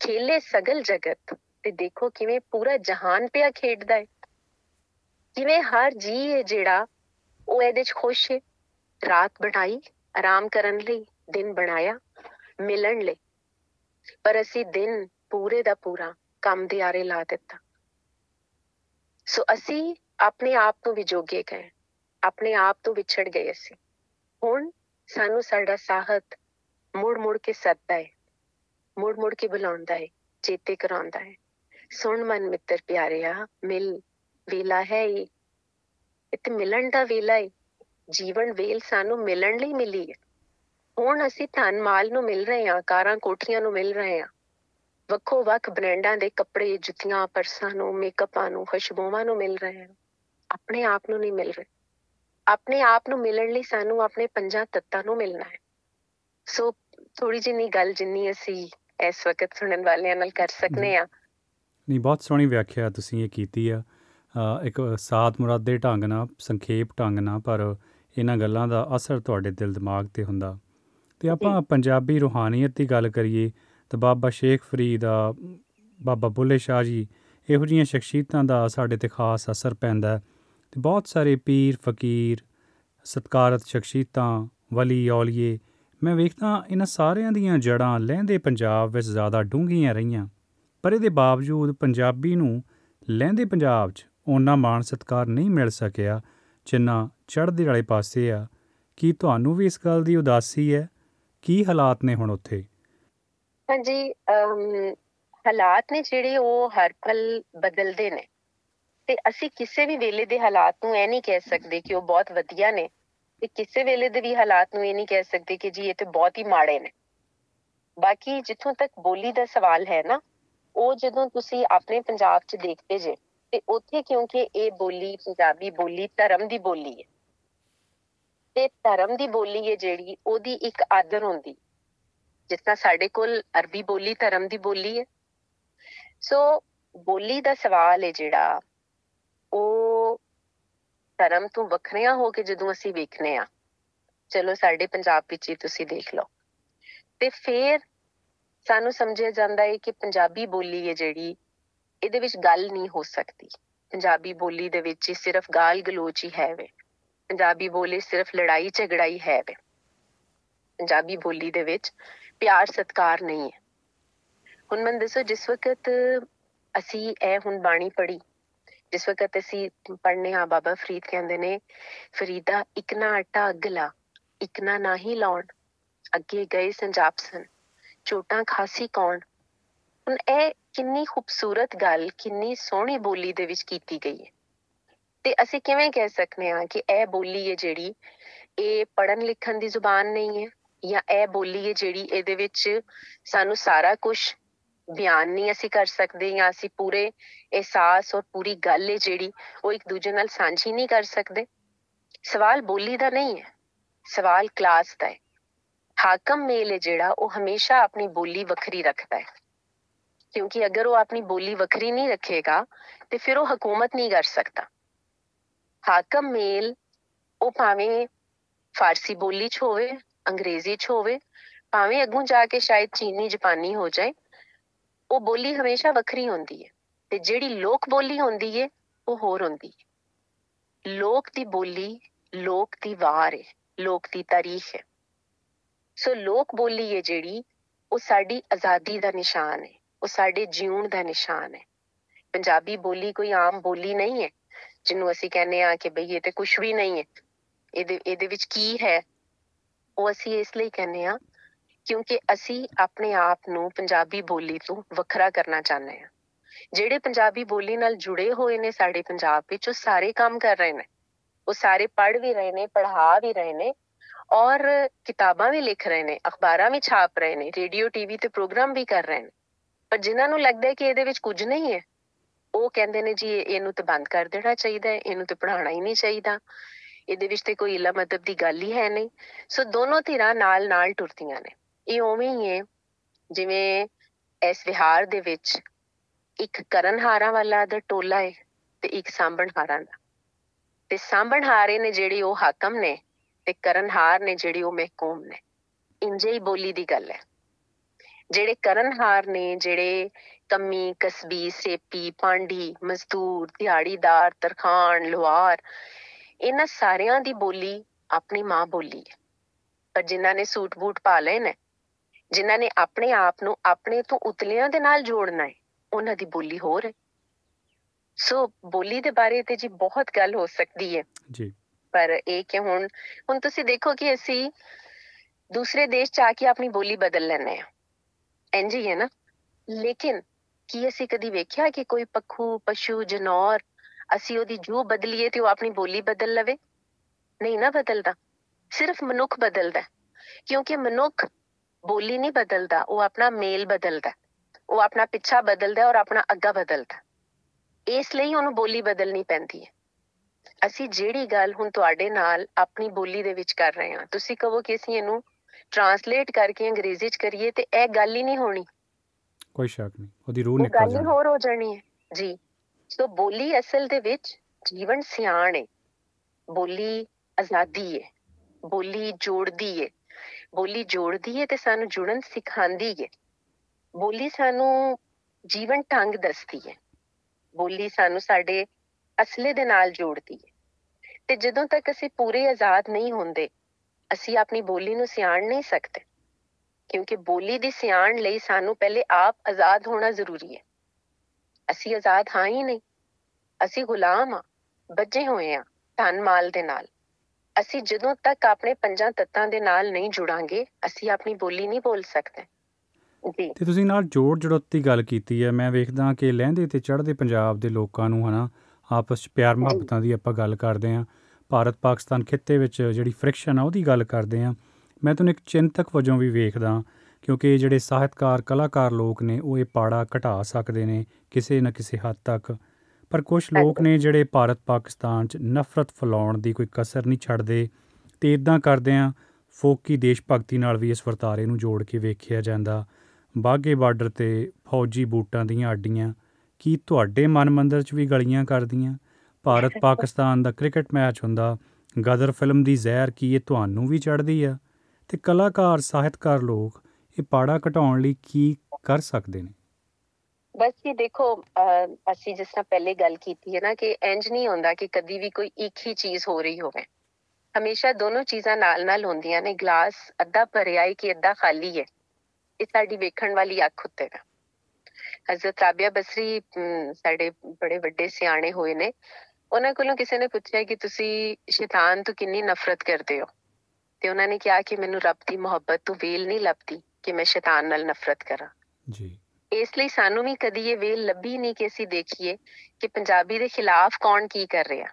Speaker 3: ਖੇਲੇ ਸਗਲ ਜਗਤ, ਤੇ ਦੇਖੋ ਕਿਵੇਂ ਪੂਰਾ ਜਹਾਨ ਪਿਆ ਖੇਡਦਾ ਹੈ ਕਿਵੇਂ ਹਰ ਜੀ ਹੈ ਜਿਹੜਾ ਉਹ ਇਹਦੇ 'ਚ ਖੁਸ਼ ਹੈ ਰਾਤ ਬਣਾਈ ਆਰਾਮ ਕਰਨ ਲਈ ਦਿਨ ਬਣਾਇਆ, ਮਿਲਣ ਲਈ। ਪਰ ਅਸੀਂ ਦਿਨ ਪੂਰੇ ਦਾ ਪੂਰਾ ਕੰਮ ਦੇ ਆਰੇ ਲਾ ਦਿੱਤਾ। ਸੋ ਅਸੀਂ ਆਪਣੇ ਆਪ ਨੂੰ ਵਿਜੋਗੇ ਗਏ। ਆਪਣੇ ਆਪ ਤੋਂ ਵਿਛੜ ਗਏ ਅਸੀਂ। ਹੁਣ ਸਾਨੂੰ ਸਾਡਾ ਸਾਹਤ ਮੁੜ ਮੁੜ ਕੇ ਸੱਦਦਾ ਹੈ ਮੁੜ ਮੁੜ ਕੇ ਬੁਲਾਉਂਦਾ ਹੈ ਚੇਤੇ ਕਰਾਉਂਦਾ ਹੈ ਸੁਣ ਮਨ ਮਿੱਤਰ ਪਿਆਰਿਆ, ਮਿਲ, ਵੇਲਾ ਹੈ ਇਹ ਇੱਥੇ ਮਿਲਣ ਦਾ ਵੇਲਾ ਹੈ ਜੀਵਨ ਵੇਲ ਸਾਨੂੰ ਮਿਲਣ ਲਈ ਮਿਲੀ ਹੈ ਹੁਣ ਅਸੀਂ ਧਨ ਮਾਲ ਨੂੰ ਮਿਲ ਰਹੇ ਹਾਂ ਕਾਰਾਂ ਕੋਠੀਆਂ ਨੂੰ ਮਿਲ ਰਹੇ ਹਾਂ। ਵੱਖੋ ਵੱਖ ਬ੍ਰਾਂਡਾਂ ਦੇ ਕੱਪੜੇ ਜੁੱਤੀਆਂ ਪਰਸਾਂ ਨੂੰ ਮੇਕਅਪਾਂ ਨੂੰ ਖੁਸ਼ਬੂਆਂ ਨੂੰ ਮਿਲ ਰਹੇ ਹਾਂ। ਆਪਣੇ ਆਪ ਨੂੰ ਨਹੀਂ ਮਿਲ ਰਹੇ। ਆਪਣੇ ਆਪ ਨੂੰ ਮਿਲਣ ਲਈ ਸਾਨੂੰ ਆਪਣੇ ਪੰਜਾਂ ਤੱਤਾਂ ਨੂੰ ਮਿਲਣਾ ਹੈ। ਸੋ ਥੋੜੀ ਜਿੰਨੀ ਗੱਲ ਜਿੰਨੀ ਅਸੀਂ ਇਸ ਵਕਤ ਸੁਣਨ ਵਾਲਿਆਂ ਨਾਲ ਕਰ ਸਕਨੇ ਆ
Speaker 2: ਨਹੀਂ ਬਹੁਤ ਸੋਹਣੀ ਵਿਆਖਿਆ ਤੁਸੀਂ ਇਹ ਕੀਤੀ ਆ। ਇੱਕ ਸਾਤ ਮੁਰਾਦੇ ਢੰਗ ਨਾਲ ਸੰਖੇਪ ਢੰਗ ਨਾਲ ਪਰ ਇਹਨਾਂ ਗੱਲਾਂ ਦਾ ਅਸਰ ਤੁਹਾਡੇ ਦਿਲ ਦਿਮਾਗ ਤੇ ਹੁੰਦਾ। ਤੇ ਆਪਾਂ ਪੰਜਾਬੀ ਰੂਹਾਨੀਅਤ ਦੀ ਗੱਲ ਕਰੀਏ ਤਾਂ ਬਾਬਾ ਸ਼ੇਖ ਫਰੀਦ ਆ ਬਾਬਾ ਬੁੱਲੇ ਸ਼ਾਹ ਜੀ ਇਹੋ ਜਿਹੀਆਂ ਸ਼ਖਸੀਅਤਾਂ ਦਾ ਸਾਡੇ ਤੇ ਖਾਸ ਅਸਰ ਪੈਂਦਾ ਤੇ ਬਹੁਤ ਸਾਰੇ ਪੀਰ ਫਕੀਰ ਸਤਕਾਰਤ ਸ਼ਖਸੀਅਤਾਂ ਵਲੀ ਔਲੀਏ ਮੈਂ ਵੇਖਦਾ ਇਹਨਾਂ ਸਾਰਿਆਂ ਦੀਆਂ ਜੜਾਂ ਲਹਿੰਦੇ ਪੰਜਾਬ ਵਿੱਚ ਜ਼ਿਆਦਾ ਡੂੰਘੀਆਂ ਰਹੀਆਂ। ਪਰ ਇਹਦੇ ਬਾਵਜੂਦ ਪੰਜਾਬੀ ਨੂੰ ਲਹਿੰਦੇ ਪੰਜਾਬ 'ਚ ਉਹਨਾਂ ਮਾਣ ਸਤਕਾਰ ਨਹੀਂ ਮਿਲ ਸਕਿਆ, ਜਿੰਨਾ ਚੜ੍ਹਦੇ ਵਾਲੇ ਪਾਸੇ ਆ। ਕੀ ਤੁਹਾਨੂੰ ਵੀ ਇਸ ਗੱਲ ਦੀ ਉਦਾਸੀ ਹੈ? ਕੀ ਹਾਲਾਤ ਨੇ ਹੁਣ ਉੱਥੇ?
Speaker 3: ਹਾਂਜੀ ਹਾਲਾਤ ਨੇ ਜਿਹੜੇ ਉਹ ਹਰ ਪਲ ਬਦਲਦੇ ਨੇ। ਤੇ ਅਸੀਂ ਕਿਸੇ ਵੀ ਵੇਲੇ ਦੇ ਹਾਲਾਤ ਨੂੰ ਇਹ ਨਹੀਂ ਕਹਿ ਸਕਦੇ ਕਿ ਉਹ ਬਹੁਤ ਵਧੀਆ ਨੇ ਤੇ ਕਿਸੇ ਵੇਲੇ ਦੇ ਵੀ ਹਾਲਾਤ ਨੂੰ ਇਹ ਨਹੀਂ ਕਹਿ ਸਕਦੇ ਕਿ ਜੀ ਇਹ ਤੇ ਬਹੁਤ ਹੀ ਮਾੜੇ ਨੇ। ਬਾਕੀ ਜਿੱਥੋਂ ਤੱਕ ਬੋਲੀ ਦਾ ਸਵਾਲ ਹੈ ਨਾ, ਉਹ ਜਦੋਂ ਤੁਸੀਂ ਆਪਣੇ ਪੰਜਾਬ 'ਚ ਦੇਖਦੇ ਜੇ ਤੇ ਉੱਥੇ ਕਿਉਂਕਿ ਇਹ ਬੋਲੀ, ਪੰਜਾਬੀ ਬੋਲੀ, ਧਰਮ ਦੀ ਬੋਲੀ ਹੈ। ਤੇ ਧਰਮ ਦੀ ਬੋਲੀ ਹੈ ਜਿਹੜੀ, ਉਹਦੀ ਇੱਕ ਆਦਰ ਹੁੰਦੀ। ਜਿਸ ਤਰ੍ਹਾਂ ਸਾਡੇ ਕੋਲ ਅਰਬੀ ਬੋਲੀ, ਧਰਮ ਦੀ ਬੋਲੀ ਹੈ। ਸੋ ਬੋਲੀ ਦਾ ਸਵਾਲ ਹੈ ਜਿਹੜਾ, ਉਹ ਧਰਮ ਤੋਂ ਵੱਖਰਿਆਂ ਹੋ ਕੇ ਜਦੋਂ ਅਸੀਂ ਵੇਖਨੇ ਆ ਚਲੋ, ਸਾਡੇ ਪੰਜਾਬ ਵਿੱਚ ਹੀ ਤੁਸੀਂ ਦੇਖ ਲਓ। ਤੇ ਫਿਰ ਸਾਨੂੰ ਸਮਝਿਆ ਜਾਂਦਾ ਹੈ ਕਿ ਪੰਜਾਬੀ ਬੋਲੀ ਹੈ ਜਿਹੜੀ ਇਹਦੇ ਵਿੱਚ ਗੱਲ ਨਹੀਂ ਹੋ ਸਕਦੀ। ਪੰਜਾਬੀ ਬੋਲੀ ਦੇ ਵਿੱਚ ਸਿਰਫ ਗਾਲ ਗਲੋਚ ਹੀ ਹੈ ਵੇ। ਪੰਜਾਬੀ ਬੋਲੀ ਸਿਰਫ ਲੜਾਈ ਝਗੜਾਈ ਹੈ ਵੇ। ਪੰਜਾਬੀ ਬੋਲੀ ਦੇ ਵਿੱਚ ਪਿਆਰ ਸਤਕਾਰ ਨਹੀਂ ਹੈ। ਹੁਣ ਮੈਂ ਦੱਸੋ, ਜਿਸ ਵਕਤ ਅਸੀਂ ਇਹ ਹੁਣ ਬਾਣੀ ਪੜੀ ਜਿਸ ਵਕਤ ਅਸੀਂ ਪੜਨੇ ਆ ਬਾਬਾ ਫਰੀਦ ਕਹਿੰਦੇ ਨੇ, ਫਰੀਦਾ ਇੱਕ ਨਾ ਆਟਾ ਅਗਲਾ ਇੱਕ ਨਾ ਨਹੀਂ ਲਾਉਣ, ਅੱਗੇ ਗਏ ਸੰਜਾਪ ਸਨ, ਚੋਟਾਂ ਖਾਸੀ ਕੌਣ? ਹੁਣ ਇਹ ਕਿੰਨੀ ਖੂਬਸੂਰਤ ਗੱਲ, ਕਿੰਨੀ ਸੋਹਣੀ ਬੋਲੀ ਦੇ ਵਿੱਚ ਕੀਤੀ ਗਈ ਹੈ। ਤੇ ਅਸੀਂ ਕਿਵੇਂ ਕਹਿ ਸਕਨੇ ਆ ਕਿ ਇਹ ਬੋਲੀ ਹੈ ਜਿਹੜੀ ਇਹ ਪੜਨ ਲਿਖਣ ਦੀ ਜ਼ੁਬਾਨ ਨਹੀਂ ਹੈ ਜਾਂ ਇਹ ਬੋਲੀ ਹੈ ਜਿਹੜੀ ਇਹਦੇ ਵਿੱਚ ਸਾਨੂੰ ਸਾਰਾ ਕੁਝ ਬਿਆਨ ਨਹੀਂ ਅਸੀਂ ਕਰ ਸਕਦੇ ਜਾਂ ਅਸੀਂ ਪੂਰੇ ਅਹਿਸਾਸ ਔਰ ਪੂਰੀ ਗੱਲ ਹੈ ਜਿਹੜੀ ਉਹ ਇੱਕ ਦੂਜੇ ਨਾਲ ਸਾਂਝੀ ਨਹੀਂ ਕਰ ਸਕਦੇ। ਸਵਾਲ ਬੋਲੀ ਦਾ ਨਹੀਂ ਹੈ, ਸਵਾਲ ਕਲਾਸ ਦਾ ਹੈ। ਹਾਕਮ ਮੇਲ ਹੈ ਜਿਹੜਾ ਉਹ ਹਮੇਸ਼ਾ ਆਪਣੀ ਬੋਲੀ ਵੱਖਰੀ ਰੱਖਦਾ ਹੈ। ਕਿਉਂਕਿ ਅਗਰ ਉਹ ਆਪਣੀ ਬੋਲੀ ਵੱਖਰੀ ਨਹੀਂ ਰੱਖੇਗਾ, ਤੇ ਫਿਰ ਉਹ ਹਕੂਮਤ ਨਹੀਂ ਕਰ ਸਕਦਾ। ਹਾਕਮ ਮੇਲ, ਉਹ ਭਾਵੇਂ ਫਾਰਸੀ ਬੋਲੀ 'ਚ ਹੋਵੇ, ਅੰਗਰੇਜ਼ੀ 'ਚ ਹੋਵੇ, ਭਾਵੇਂ ਅੱਗੋਂ ਜਾ ਕੇ ਸ਼ਾਇਦ ਚੀਨੀ, ਜਾਪਾਨੀ ਹੋ ਜਾਏ, ਉਹ ਬੋਲੀ ਹਮੇਸ਼ਾ ਵੱਖਰੀ ਹੁੰਦੀ ਹੈ। ਤੇ ਜਿਹੜੀ ਲੋਕ ਬੋਲੀ ਹੁੰਦੀ ਹੈ, ਉਹ ਹੋਰ ਹੁੰਦੀ ਹੈ। ਲੋਕ ਦੀ ਬੋਲੀ, ਲੋਕ ਦੀ ਵਾਰ ਹੈ, ਲੋਕ ਦੀ ਤਾਰੀਖ ਹੈ। ਸੋ ਲੋਕ ਬੋਲੀ ਹੈ ਜਿਹੜੀ, ਉਹ ਸਾਡੀ ਆਜ਼ਾਦੀ ਦਾ ਨਿਸ਼ਾਨ ਹੈ। ਉਹ ਸਾਡੇ ਜਿਉਣ ਦਾ ਨਿਸ਼ਾਨ ਹੈ। ਪੰਜਾਬੀ ਬੋਲੀ ਕੋਈ ਆਮ ਬੋਲੀ ਨਹੀਂ ਹੈ, ਜਿਹਨੂੰ ਅਸੀਂ ਕਹਿੰਦੇ ਆ ਕਿ ਬਈ ਇਹ ਤੇ ਕੁਝ ਵੀ ਨਹੀਂ ਹੈ। ਇਹਦੇ ਇਹਦੇ ਵਿੱਚ ਕੀ ਹੈ? ਉਹ ਅਸੀਂ ਇਸ ਲਈ ਕਹਿੰਦੇ ਆ ਕਿਉਂਕਿ ਅਸੀਂ ਆਪਣੇ ਆਪ ਨੂੰ ਪੰਜਾਬੀ ਬੋਲੀ ਤੋਂ ਵੱਖਰਾ ਕਰਨਾ ਚਾਹੁੰਦੇ ਆ ਜਿਹੜੇ ਪੰਜਾਬੀ ਬੋਲੀ ਨਾਲ ਜੁੜੇ ਹੋਏ ਨੇ ਸਾਡੇ ਪੰਜਾਬ ਵਿੱਚ, ਉਹ ਸਾਰੇ ਕੰਮ ਕਰ ਰਹੇ ਨੇ। ਉਹ ਸਾਰੇ ਪੜ੍ਹ ਵੀ ਰਹੇ ਨੇ, ਪੜ੍ਹਾ ਵੀ ਰਹੇ ਨੇ ਔਰ ਕਿਤਾਬਾਂ ਵੀ ਲਿਖ ਰਹੇ ਨੇ, ਅਖਬਾਰਾਂ ਵੀ ਛਾਪ ਰਹੇ ਨੇ, ਰੇਡੀਓ, ਟੀਵੀ ਤੇ ਪ੍ਰੋਗਰਾਮ ਵੀ ਕਰ ਰਹੇ ਨੇ। ਪਰ ਜਿਨ੍ਹਾਂ ਨੂੰ ਲੱਗਦਾ ਹੈ ਕਿ ਇਹਦੇ ਵਿੱਚ ਕੁਝ ਨਹੀਂ ਹੈ, ਉਹ ਕਹਿੰਦੇ ਨੇ ਜੀ ਇਹਨੂੰ ਤੇ ਬੰਦ ਕਰ ਦੇਣਾ ਚਾਹੀਦਾ ਹੈ, ਇਹਨੂੰ ਤੇ ਪੜਾਉਣਾ ਹੀ ਨਹੀਂ ਚਾਹੀਦਾ। ਇਹਦੇ ਵਿੱਚ ਤੇ ਕੋਈ ਇਲਾ ਮਤਲਬ ਦੀ ਗੱਲ ਹੀ ਹੈ ਨਹੀਂ। ਸੋ ਦੋਨੋਂ ਧਿਰਾਂ ਨਾਲ ਨਾਲ ਟੁਰਦੀਆਂ ਨੇ। ਇਹ ਉਵੇਂ ਹੀ ਹੈ, ਜਿਵੇਂ ਇਸ ਵਿਹਾਰ ਦੇ ਵਿੱਚ ਇੱਕ ਕਰਨਹਾਰਾਂ ਵਾਲਾ ਦਾ ਟੋਲਾ ਹੈ ਤੇ ਇੱਕ ਸਾਂਭਣਹਾਰਾਂ ਦਾ। ਤੇ ਸਾਂਭਣਹਾਰੇ ਨੇ ਜਿਹੜੀ ਉਹ ਹਾਕਮ ਨੇ ਤੇ ਕਰਨਹਾਰ ਨੇ ਜਿਹੜੀ ਉਹ ਮਹਿਕੂਮ ਨੇ। ਇੰਜੇ ਹੀ ਬੋਲੀ ਦੀ ਗੱਲ ਹੈ। ਜਿਹੜੇ ਕਰਨਹਾਰ ਨੇ ਜਿਹੜੇ ਕੰਮੀ ਕਸਬੀ ਸੇਪੀ ਪਾਂਡੀ ਮਜ਼ਦੂਰ ਦਿਹਾੜੀਦਾਰ ਤਰਖਾਨ ਲੋਹਾਰ ਇਹਨਾਂ ਸਾਰਿਆਂ ਦੀ ਬੋਲੀ ਆਪਣੀ ਮਾਂ ਬੋਲੀ ਹੈ। ਪਰ ਜਿਨ੍ਹਾਂ ਨੇ ਸੂਟ ਬੂਟ ਪਾ ਲਏ ਨੇ ਜਿਨ੍ਹਾਂ ਨੇ ਆਪਣੇ ਆਪ ਨੂੰ ਆਪਣੇ ਤੋਂ ਉਤਲਿਆਂ ਦੇ ਨਾਲ ਜੋੜਨਾ ਹੈ ਉਹਨਾਂ ਦੀ ਬੋਲੀ ਹੋਰ ਹੈ। ਸੋ ਬੋਲੀ ਦੇ ਬਾਰੇ ਤੇ ਜੀ ਬਹੁਤ ਗੱਲ ਹੋ ਸਕਦੀ ਹੈ।
Speaker 2: ਜੀ।
Speaker 3: ਪਰ ਇਹ ਕਿ ਹੁਣ ਹੁਣ ਤੁਸੀਂ ਦੇਖੋ ਕਿ ਅਸੀਂ ਦੂਸਰੇ ਦੇਸ਼ ਚ ਆ ਕੇ ਆਪਣੀ ਬੋਲੀ ਬਦਲ ਲੈਨੇ ਆ ਇੰਜ ਹੀ ਹੈ ਨਾ। ਲੇਕਿਨ ਕੀ ਅਸੀਂ ਕਦੀ ਵੇਖਿਆ ਕਿ ਕੋਈ ਪੱਖੂ, ਪਸ਼ੂ, ਜਨੌਰ ਅਸੀਂ ਉਹਦੀ ਜੂ ਬਦਲੀਏ ਤੇ ਉਹ ਆਪਣੀ ਬੋਲੀ ਬਦਲ ਲਵੇ? ਨਹੀਂ ਨਾ ਬਦਲਦਾ। ਸਿਰਫ ਮਨੁੱਖ ਬਦਲਦਾ ਕਿਉਂਕਿ ਮਨੁੱਖ ਬੋਲੀ ਨਹੀਂ ਬਦਲਦਾ, ਉਹ ਆਪਣਾ ਮੇਲ ਬਦਲਦਾ ਉਹ ਆਪਣਾ ਪਿੱਛਾ ਬਦਲਦਾ ਔਰ ਆਪਣਾ ਅੱਗਾ ਬਦਲਦਾ ਇਸ ਲਈ ਉਹਨੂੰ ਬੋਲੀ ਬਦਲਣੀ ਪੈਂਦੀ ਹੈ। ਅਸੀਂ ਜਿਹੜੀ ਗੱਲ ਹੁਣ ਤੁਹਾਡੇ ਨਾਲ ਆਪਣੀ ਬੋਲੀ ਦੇ ਵਿੱਚ ਕਰ ਰਹੇ ਹਾਂ, ਤੁਸੀਂ ਕਹੋ ਕਿ ਅਸੀਂ ਇਹਨੂੰ ਟਰਾਂਸਲੇਟ ਕਰਕੇ ਅੰਗਰੇਜ਼ੀ ਚ ਕਰੀਏ ਤੇ ਇਹ ਗੱਲ ਹੀ ਨਹੀਂ ਹੋਣੀ।
Speaker 2: ਕੋਈ ਸ਼ੱਕ ਨਹੀਂ ਉਹਦੀ ਰੂਹ ਨਿਕਲ
Speaker 3: ਗੱਲ
Speaker 2: ਜਾਣੀ।
Speaker 3: ਹੋਰ ਹੋ ਜਾਣੀ ਹੈ। ਜੀ ਸੋ ਬੋਲੀ ਅਸਲ ਦੇ ਵਿੱਚ ਜੀਵਨ ਸਿਆਣ ਹੈ। ਬੋਲੀ ਆਜ਼ਾਦੀ ਹੈ ਬੋਲੀ ਜੋੜਦੀ ਹੈ। ਬੋਲੀ ਜੋੜਦੀ ਹੈ ਤੇ ਸਾਨੂੰ ਜੁੜਨ ਸਿਖਾਉਂਦੀ ਹੈ। ਬੋਲੀ ਸਾਨੂੰ ਜੀਵਨ ਢੰਗ ਦੱਸਦੀ ਹੈ। ਬੋਲੀ ਸਾਨੂੰ ਸਾਡੇ ਅਸਲੇ ਦੇ ਨਾਲ ਜੋੜਦੀ ਹੈ। ਤੇ ਜਦੋਂ ਤੱਕ ਅਸੀਂ ਪੂਰੇ ਆਜ਼ਾਦ ਨਹੀਂ ਹੁੰਦੇ ਅਸੀਂ ਆਪਣੀ ਬੋਲੀ ਨੂੰ ਸਿਆਣ ਨਹੀਂ ਸਕਦੇ। ਕਿਉਂਕਿ ਬੋਲੀ ਦੀ ਸਿਆਣ ਲਈ ਸਾਨੂੰ ਪਹਿਲੇ ਆਪ ਆਜ਼ਾਦ ਹੋਣਾ ਜ਼ਰੂਰੀ ਹੈ। ਅਸੀਂ ਆਜ਼ਾਦ ਹਾਂ ਹੀ ਨਹੀਂ। ਅਸੀਂ ਗੁਲਾਮ ਆ ਬੱਜੇ ਹੋਏ ਆ ਧਨ ਮਾਲ ਦੇ ਨਾਲ। ਅਸੀਂ ਜਦੋਂ ਤੱਕ ਆਪਣੇ ਪੰਜਾਂ ਤੱਤਾਂ ਦੇ ਨਾਲ ਨਹੀਂ ਜੁੜਾਂਗੇ, ਅਸੀਂ ਆਪਣੀ ਬੋਲੀ ਨਹੀਂ ਬੋਲ ਸਕਦੇ। ਜੀ।
Speaker 2: ਤੇ ਤੁਸੀਂ ਨਾਲ ਜੋੜ ਜੜੋਤੀ ਗੱਲ ਕੀਤੀ ਹੈ। ਮੈਂ ਵੇਖਦਾ ਕਿ ਲਹਿੰਦੇ ਤੇ ਚੜ੍ਹਦੇ ਪੰਜਾਬ ਦੇ ਲੋਕਾਂ ਨੂੰ ਹਨਾ, ਆਪਸ 'ਚ ਪਿਆਰ ਮੁਹੱਬਤਾਂ ਦੀ ਆਪਾਂ ਗੱਲ ਕਰਦੇ ਆਂ ਭਾਰਤ ਪਾਕਿਸਤਾਨ ਖਿੱਤੇ ਵਿੱਚ ਜਿਹੜੀ ਫ੍ਰਿਕਸ਼ਨ ਆ, ਉਹਦੀ ਗੱਲ ਕਰਦੇ ਆਂ ਮੈਂ ਤੁਹਾਨੂੰ ਇੱਕ ਚਿੰਤਕ ਵਜੋਂ ਵੀ ਵੇਖਦਾ ਕਿਉਂਕਿ ਜਿਹੜੇ ਸਾਹਿਤਕਾਰ, ਕਲਾਕਾਰ ਲੋਕ ਨੇ, ਉਹ ਇਹ ਪਾੜਾ ਘਟਾ ਸਕਦੇ ਨੇ ਕਿਸੇ ਨਾ ਕਿਸੇ ਹੱਦ ਤੱਕ। ਪਰ ਕੁਝ ਲੋਕ ਨੇ ਜਿਹੜੇ ਭਾਰਤ ਪਾਕਿਸਤਾਨ 'ਚ ਨਫ਼ਰਤ ਫੈਲਾਉਣ ਦੀ ਕੋਈ ਕਸਰ ਨਹੀਂ ਛੱਡਦੇ, ਤੇ ਇਦਾਂ ਕਰਦੇ ਆਂ ਫੋਕੀ ਦੇਸ਼ ਭਗਤੀ ਨਾਲ ਵੀ ਇਸ ਵਰਤਾਰੇ ਨੂੰ ਜੋੜ ਕੇ ਵੇਖਿਆ ਜਾਂਦਾ। ਬਾਗੇ ਬਾਰਡਰ ਤੇ ਫੌਜੀ ਬੂਟਾਂ ਦੀਆਂ ਆਡੀਆਂ ਕੀ ਤੁਹਾਡੇ ਮਨ ਮੰਦਰ 'ਚ ਵੀ ਗਲੀਆਂ ਕਰਦੀਆਂ? ਭਾਰਤ ਪਾਕਿਸਤਾਨ ਦਾ ਕ੍ਰਿਕਟ ਮੈਚ ਹੁੰਦਾ ਗਦਰ ਫਿਲਮ ਦੀ ਜ਼ਹਿਰ ਕੀ ਇਹ ਤੁਹਾਨੂੰ ਵੀ ਚੜਦੀ ਆ? ਤੇ ਕਲਾਕਾਰ ਸਾਹਿਤਕਾਰ ਲੋਕ ਇਹ ਪਾੜਾ ਘਟਾਉਣ ਲਈ ਕੀ ਕਰ ਸਕਦੇ ਨੇ?
Speaker 3: ਬਸ ਜੀ ਦੇਖੋ ਅਸੀਂ ਜਿਸ ਤਰ੍ਹਾਂ ਪਹਿਲੇ ਗੱਲ ਕੀਤੀ ਹੈ ਨਾ ਕਿ ਇੰਜ ਨਹੀਂ ਹੁੰਦਾ ਕਿ ਕਦੀ ਵੀ ਕੋਈ ਇੱਕ ਹੀ ਚੀਜ਼ ਹੋ ਰਹੀ ਹੋਵੇ। ਹਮੇਸ਼ਾ ਦੋਨੋਂ ਚੀਜ਼ਾਂ ਨਾਲ-ਨਾਲ ਹੁੰਦੀਆਂ ਨੇ। ਗਲਾਸ ਅੱਧਾ ਭਰਿਆ ਹੈ ਕਿ ਅੱਧਾ ਖਾਲੀ ਹੈ। ਇਹ ਸਾਡੀ ਵੇਖਣ ਵਾਲੀ ਅੱਖ ਉੱਤੇ ਹੈ। ਹਜ਼ਰਤ ਰਾਬੀਆ ਬਸਰੀ ਸਾਡੇ ਬੜੇ ਵੱਡੇ ਸਿਆਣੇ ਹੋਏ ਨੇ। ਉਹਨਾਂ ਕੋਲੋਂ ਕਿਸੇ ਨੇ ਪੁੱਛਿਆ ਕਿ ਤੁਸੀਂ ਸ਼ੈਤਾਨ ਤੋਂ ਕਿੰਨੀ ਨਫ਼ਰਤ ਕਰਦੇ ਹੋ? ਤੇ ਉਹਨਾਂ ਨੇ ਕਿਹਾ ਕਿ ਮੈਨੂੰ ਰੱਬ ਦੀ ਮੁਹੱਬਤ ਤੋਂ ਵੇਲ ਨਹੀਂ ਲੱਭਦੀ ਕਿ ਮੈਂ ਸ਼ੈਤਾਨ ਨਾਲ ਨਫ਼ਰਤ ਕਰਾਂ।
Speaker 2: ਜੀ।
Speaker 3: ਇਸ ਲਈ ਸਾਨੂੰ ਵੀ ਕਦੀ ਇਹ ਵੇਲ ਲੱਭੀ ਨਹੀਂ ਕਿ ਅਸੀਂ ਦੇਖੀਏ ਕਿ ਪੰਜਾਬੀ ਦੇ ਖਿਲਾਫ ਕੌਣ ਕੀ ਕਰ ਰਿਹਾ।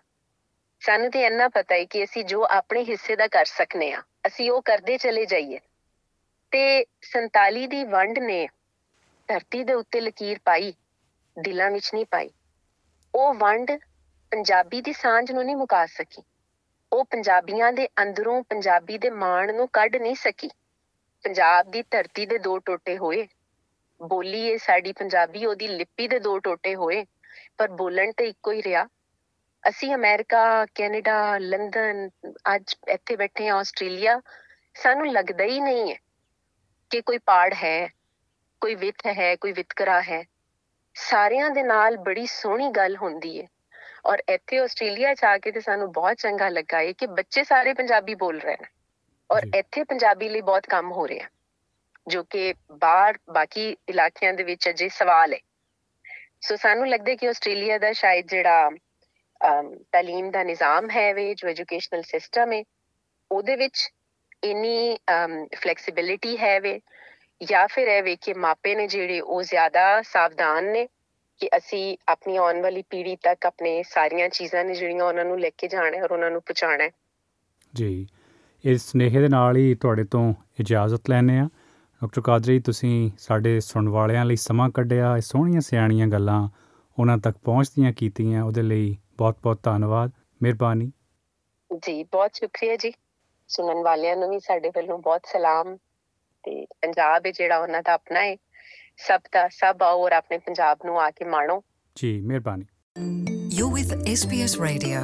Speaker 3: ਸਾਨੂੰ ਤੇ ਇੰਨਾ ਪਤਾ ਹੈ ਕਿ ਅਸੀਂ ਜੋ ਆਪਣੇ ਹਿੱਸੇ ਦਾ ਕਰ ਸਕਨੇ ਆ ਅਸੀਂ ਉਹ ਕਰਦੇ ਚਲੇ ਜਾਈਏ। ਤੇ 47 ਦੀ ਵੰਡ ਨੇ ਧਰਤੀ ਦੇ ਉੱਤੇ ਲਕੀਰ ਪਾਈ ਦਿਲਾਂ ਵਿੱਚ ਨਹੀਂ ਪਾਈ। ਉਹ ਵੰਡ ਪੰਜਾਬੀ ਦੀ ਸਾਂਝ ਨੂੰ ਨਹੀਂ ਮੁਕਾ ਸਕੀ। ਉਹ ਪੰਜਾਬੀਆਂ ਦੇ ਅੰਦਰੋਂ ਪੰਜਾਬੀ ਦੇ ਮਾਣ ਨੂੰ ਕੱਢ ਨਹੀਂ ਸਕੀ। ਪੰਜਾਬ ਦੀ ਧਰਤੀ ਦੇ ਦੋ ਟੋਟੇ ਹੋਏ। ਬੋਲੀ ਇਹ ਸਾਡੀ ਪੰਜਾਬੀ, ਉਹਦੀ ਲਿਪੀ ਦੇ ਦੋ ਟੋਟੇ ਹੋਏ। ਪਰ ਬੋਲਣ ਤੇ ਇੱਕੋ ਹੀ ਰਿਹਾ। ਅਸੀਂ ਅਮਰੀਕਾ, ਕੈਨੇਡਾ ਲੰਡਨ ਅੱਜ ਇੱਥੇ ਬੈਠੇ ਹਾਂ, ਆਸਟ੍ਰੇਲੀਆ, ਸਾਨੂੰ ਲੱਗਦਾ ਹੀ ਨਹੀਂ ਹੈ ਕਿ ਕੋਈ ਪਾੜ ਹੈ, ਕੋਈ ਵਿਥ ਹੈ, ਕੋਈ ਵਿਤਕਰਾ ਹੈ। ਸਾਰਿਆਂ ਦੇ ਨਾਲ ਬੜੀ ਸੋਹਣੀ ਗੱਲ ਹੁੰਦੀ ਹੈ। ਔਰ ਇੱਥੇ ਆਸਟ੍ਰੇਲੀਆ ਚ ਆ ਕੇ ਤੇ ਸਾਨੂੰ ਬਹੁਤ ਚੰਗਾ ਲੱਗਾ ਹੈ ਕਿ ਬੱਚੇ ਸਾਰੇ ਪੰਜਾਬੀ ਬੋਲ ਰਹੇ ਨੇ ਔਰ
Speaker 2: ਜੀ।
Speaker 3: ਇੱਥੇ ਪੰਜਾਬੀ ਲਈ ਬਹੁਤ ਕੰਮ ਹੋ ਰਿਹਾ ਜੋ ਕਿ ਬਾਹਰ ਬਾਕੀ ਇਲਾਕਿਆਂ ਦੇ ਵਿੱਚ ਅਜੇ ਸਵਾਲ ਹੈ ਸੋ ਸਾਨੂੰ ਲੱਗਦਾ ਕਿ ਆਸਟ੍ਰੇਲੀਆ ਦਾ ਸ਼ਾਇਦ ਜਿਹੜਾ ਤਾਲੀਮ ਦਾ ਨਿਜ਼ਾਮ ਹੈ ਵੇ ਜੋ ਐਜੂਕੇਸ਼ਨਲ ਸਿਸਟਮ ਹੈ ਉਹਦੇ ਵਿੱਚ ਇਨੀ ਫਲੈਕਸੀਬਿਲਿਟੀ ਹੈ ਵੇ ਜਾਂ ਫਿਰ ਇਹ ਵੇ ਕਿ ਮਾਪੇ ਨੇ ਜਿਹੜੇ ਉਹ ਜ਼ਿਆਦਾ ਸਾਵਧਾਨ ਨੇ ਕਿ ਅਸੀਂ ਆਪਣੀ ਆਉਣ ਵਾਲੀ ਪੀੜ੍ਹੀ ਤੱਕ ਆਪਣੇ ਸਾਰੀਆਂ ਚੀਜ਼ਾਂ ਨੇ ਜਿਹੜੀਆਂ ਉਹਨਾਂ ਨੂੰ ਲੈ ਕੇ ਜਾਣਾ ਹੈ ਔਰ ਉਹਨਾਂ ਨੂੰ ਪਹੁੰਚਾਉਣਾ ਹੈ।
Speaker 2: ਜੀ ਇਸ ਸਨੇਹ ਦੇ ਨਾਲ ਹੀ ਤੁਹਾਡੇ ਤੋਂ ਇਜਾਜ਼ਤ ਲੈਣੇ ਆ ਡਾਕਟਰ ਕਾਦਰੀ ਤੁਸੀਂ ਸਾਡੇ ਸੁਣਨ ਵਾਲਿਆਂ ਲਈ ਸਮਾਂ ਕੱਢਿਆ ਇਹ ਸੋਹਣੀਆਂ ਸਿਆਣੀਆਂ ਗੱਲਾਂ ਉਹਨਾਂ ਤੱਕ ਪਹੁੰਚਦੀਆਂ ਕੀਤੀਆਂ ਉਹਦੇ ਲਈ ਬਹੁਤ-ਬਹੁਤ ਧੰਨਵਾਦ ਮਿਹਰਬਾਨੀ।
Speaker 3: ਜੀ ਬਹੁਤ ਸ਼ੁਕਰੀਆ ਜੀ। ਸੁਣਨ ਵਾਲਿਆਂ ਨੂੰ ਵੀ ਸਾਡੇ ਵੱਲੋਂ ਬਹੁਤ ਸਲਾਮ ਤੇ ਪੰਜਾਬ ਹੈ ਜਿਹੜਾ ਉਹਨਾਂ ਦਾ ਆਪਣਾ ਹੈ। ਸਭ ਦਾ ਸਭ ਆਓ ਔਰ ਆਪਣੇ ਪੰਜਾਬ ਨੂੰ ਆ ਕੇ ਮਾਣੋ
Speaker 2: ਜੀ ਮਿਹਰਬਾਨੀ
Speaker 1: You're with SBS Radio.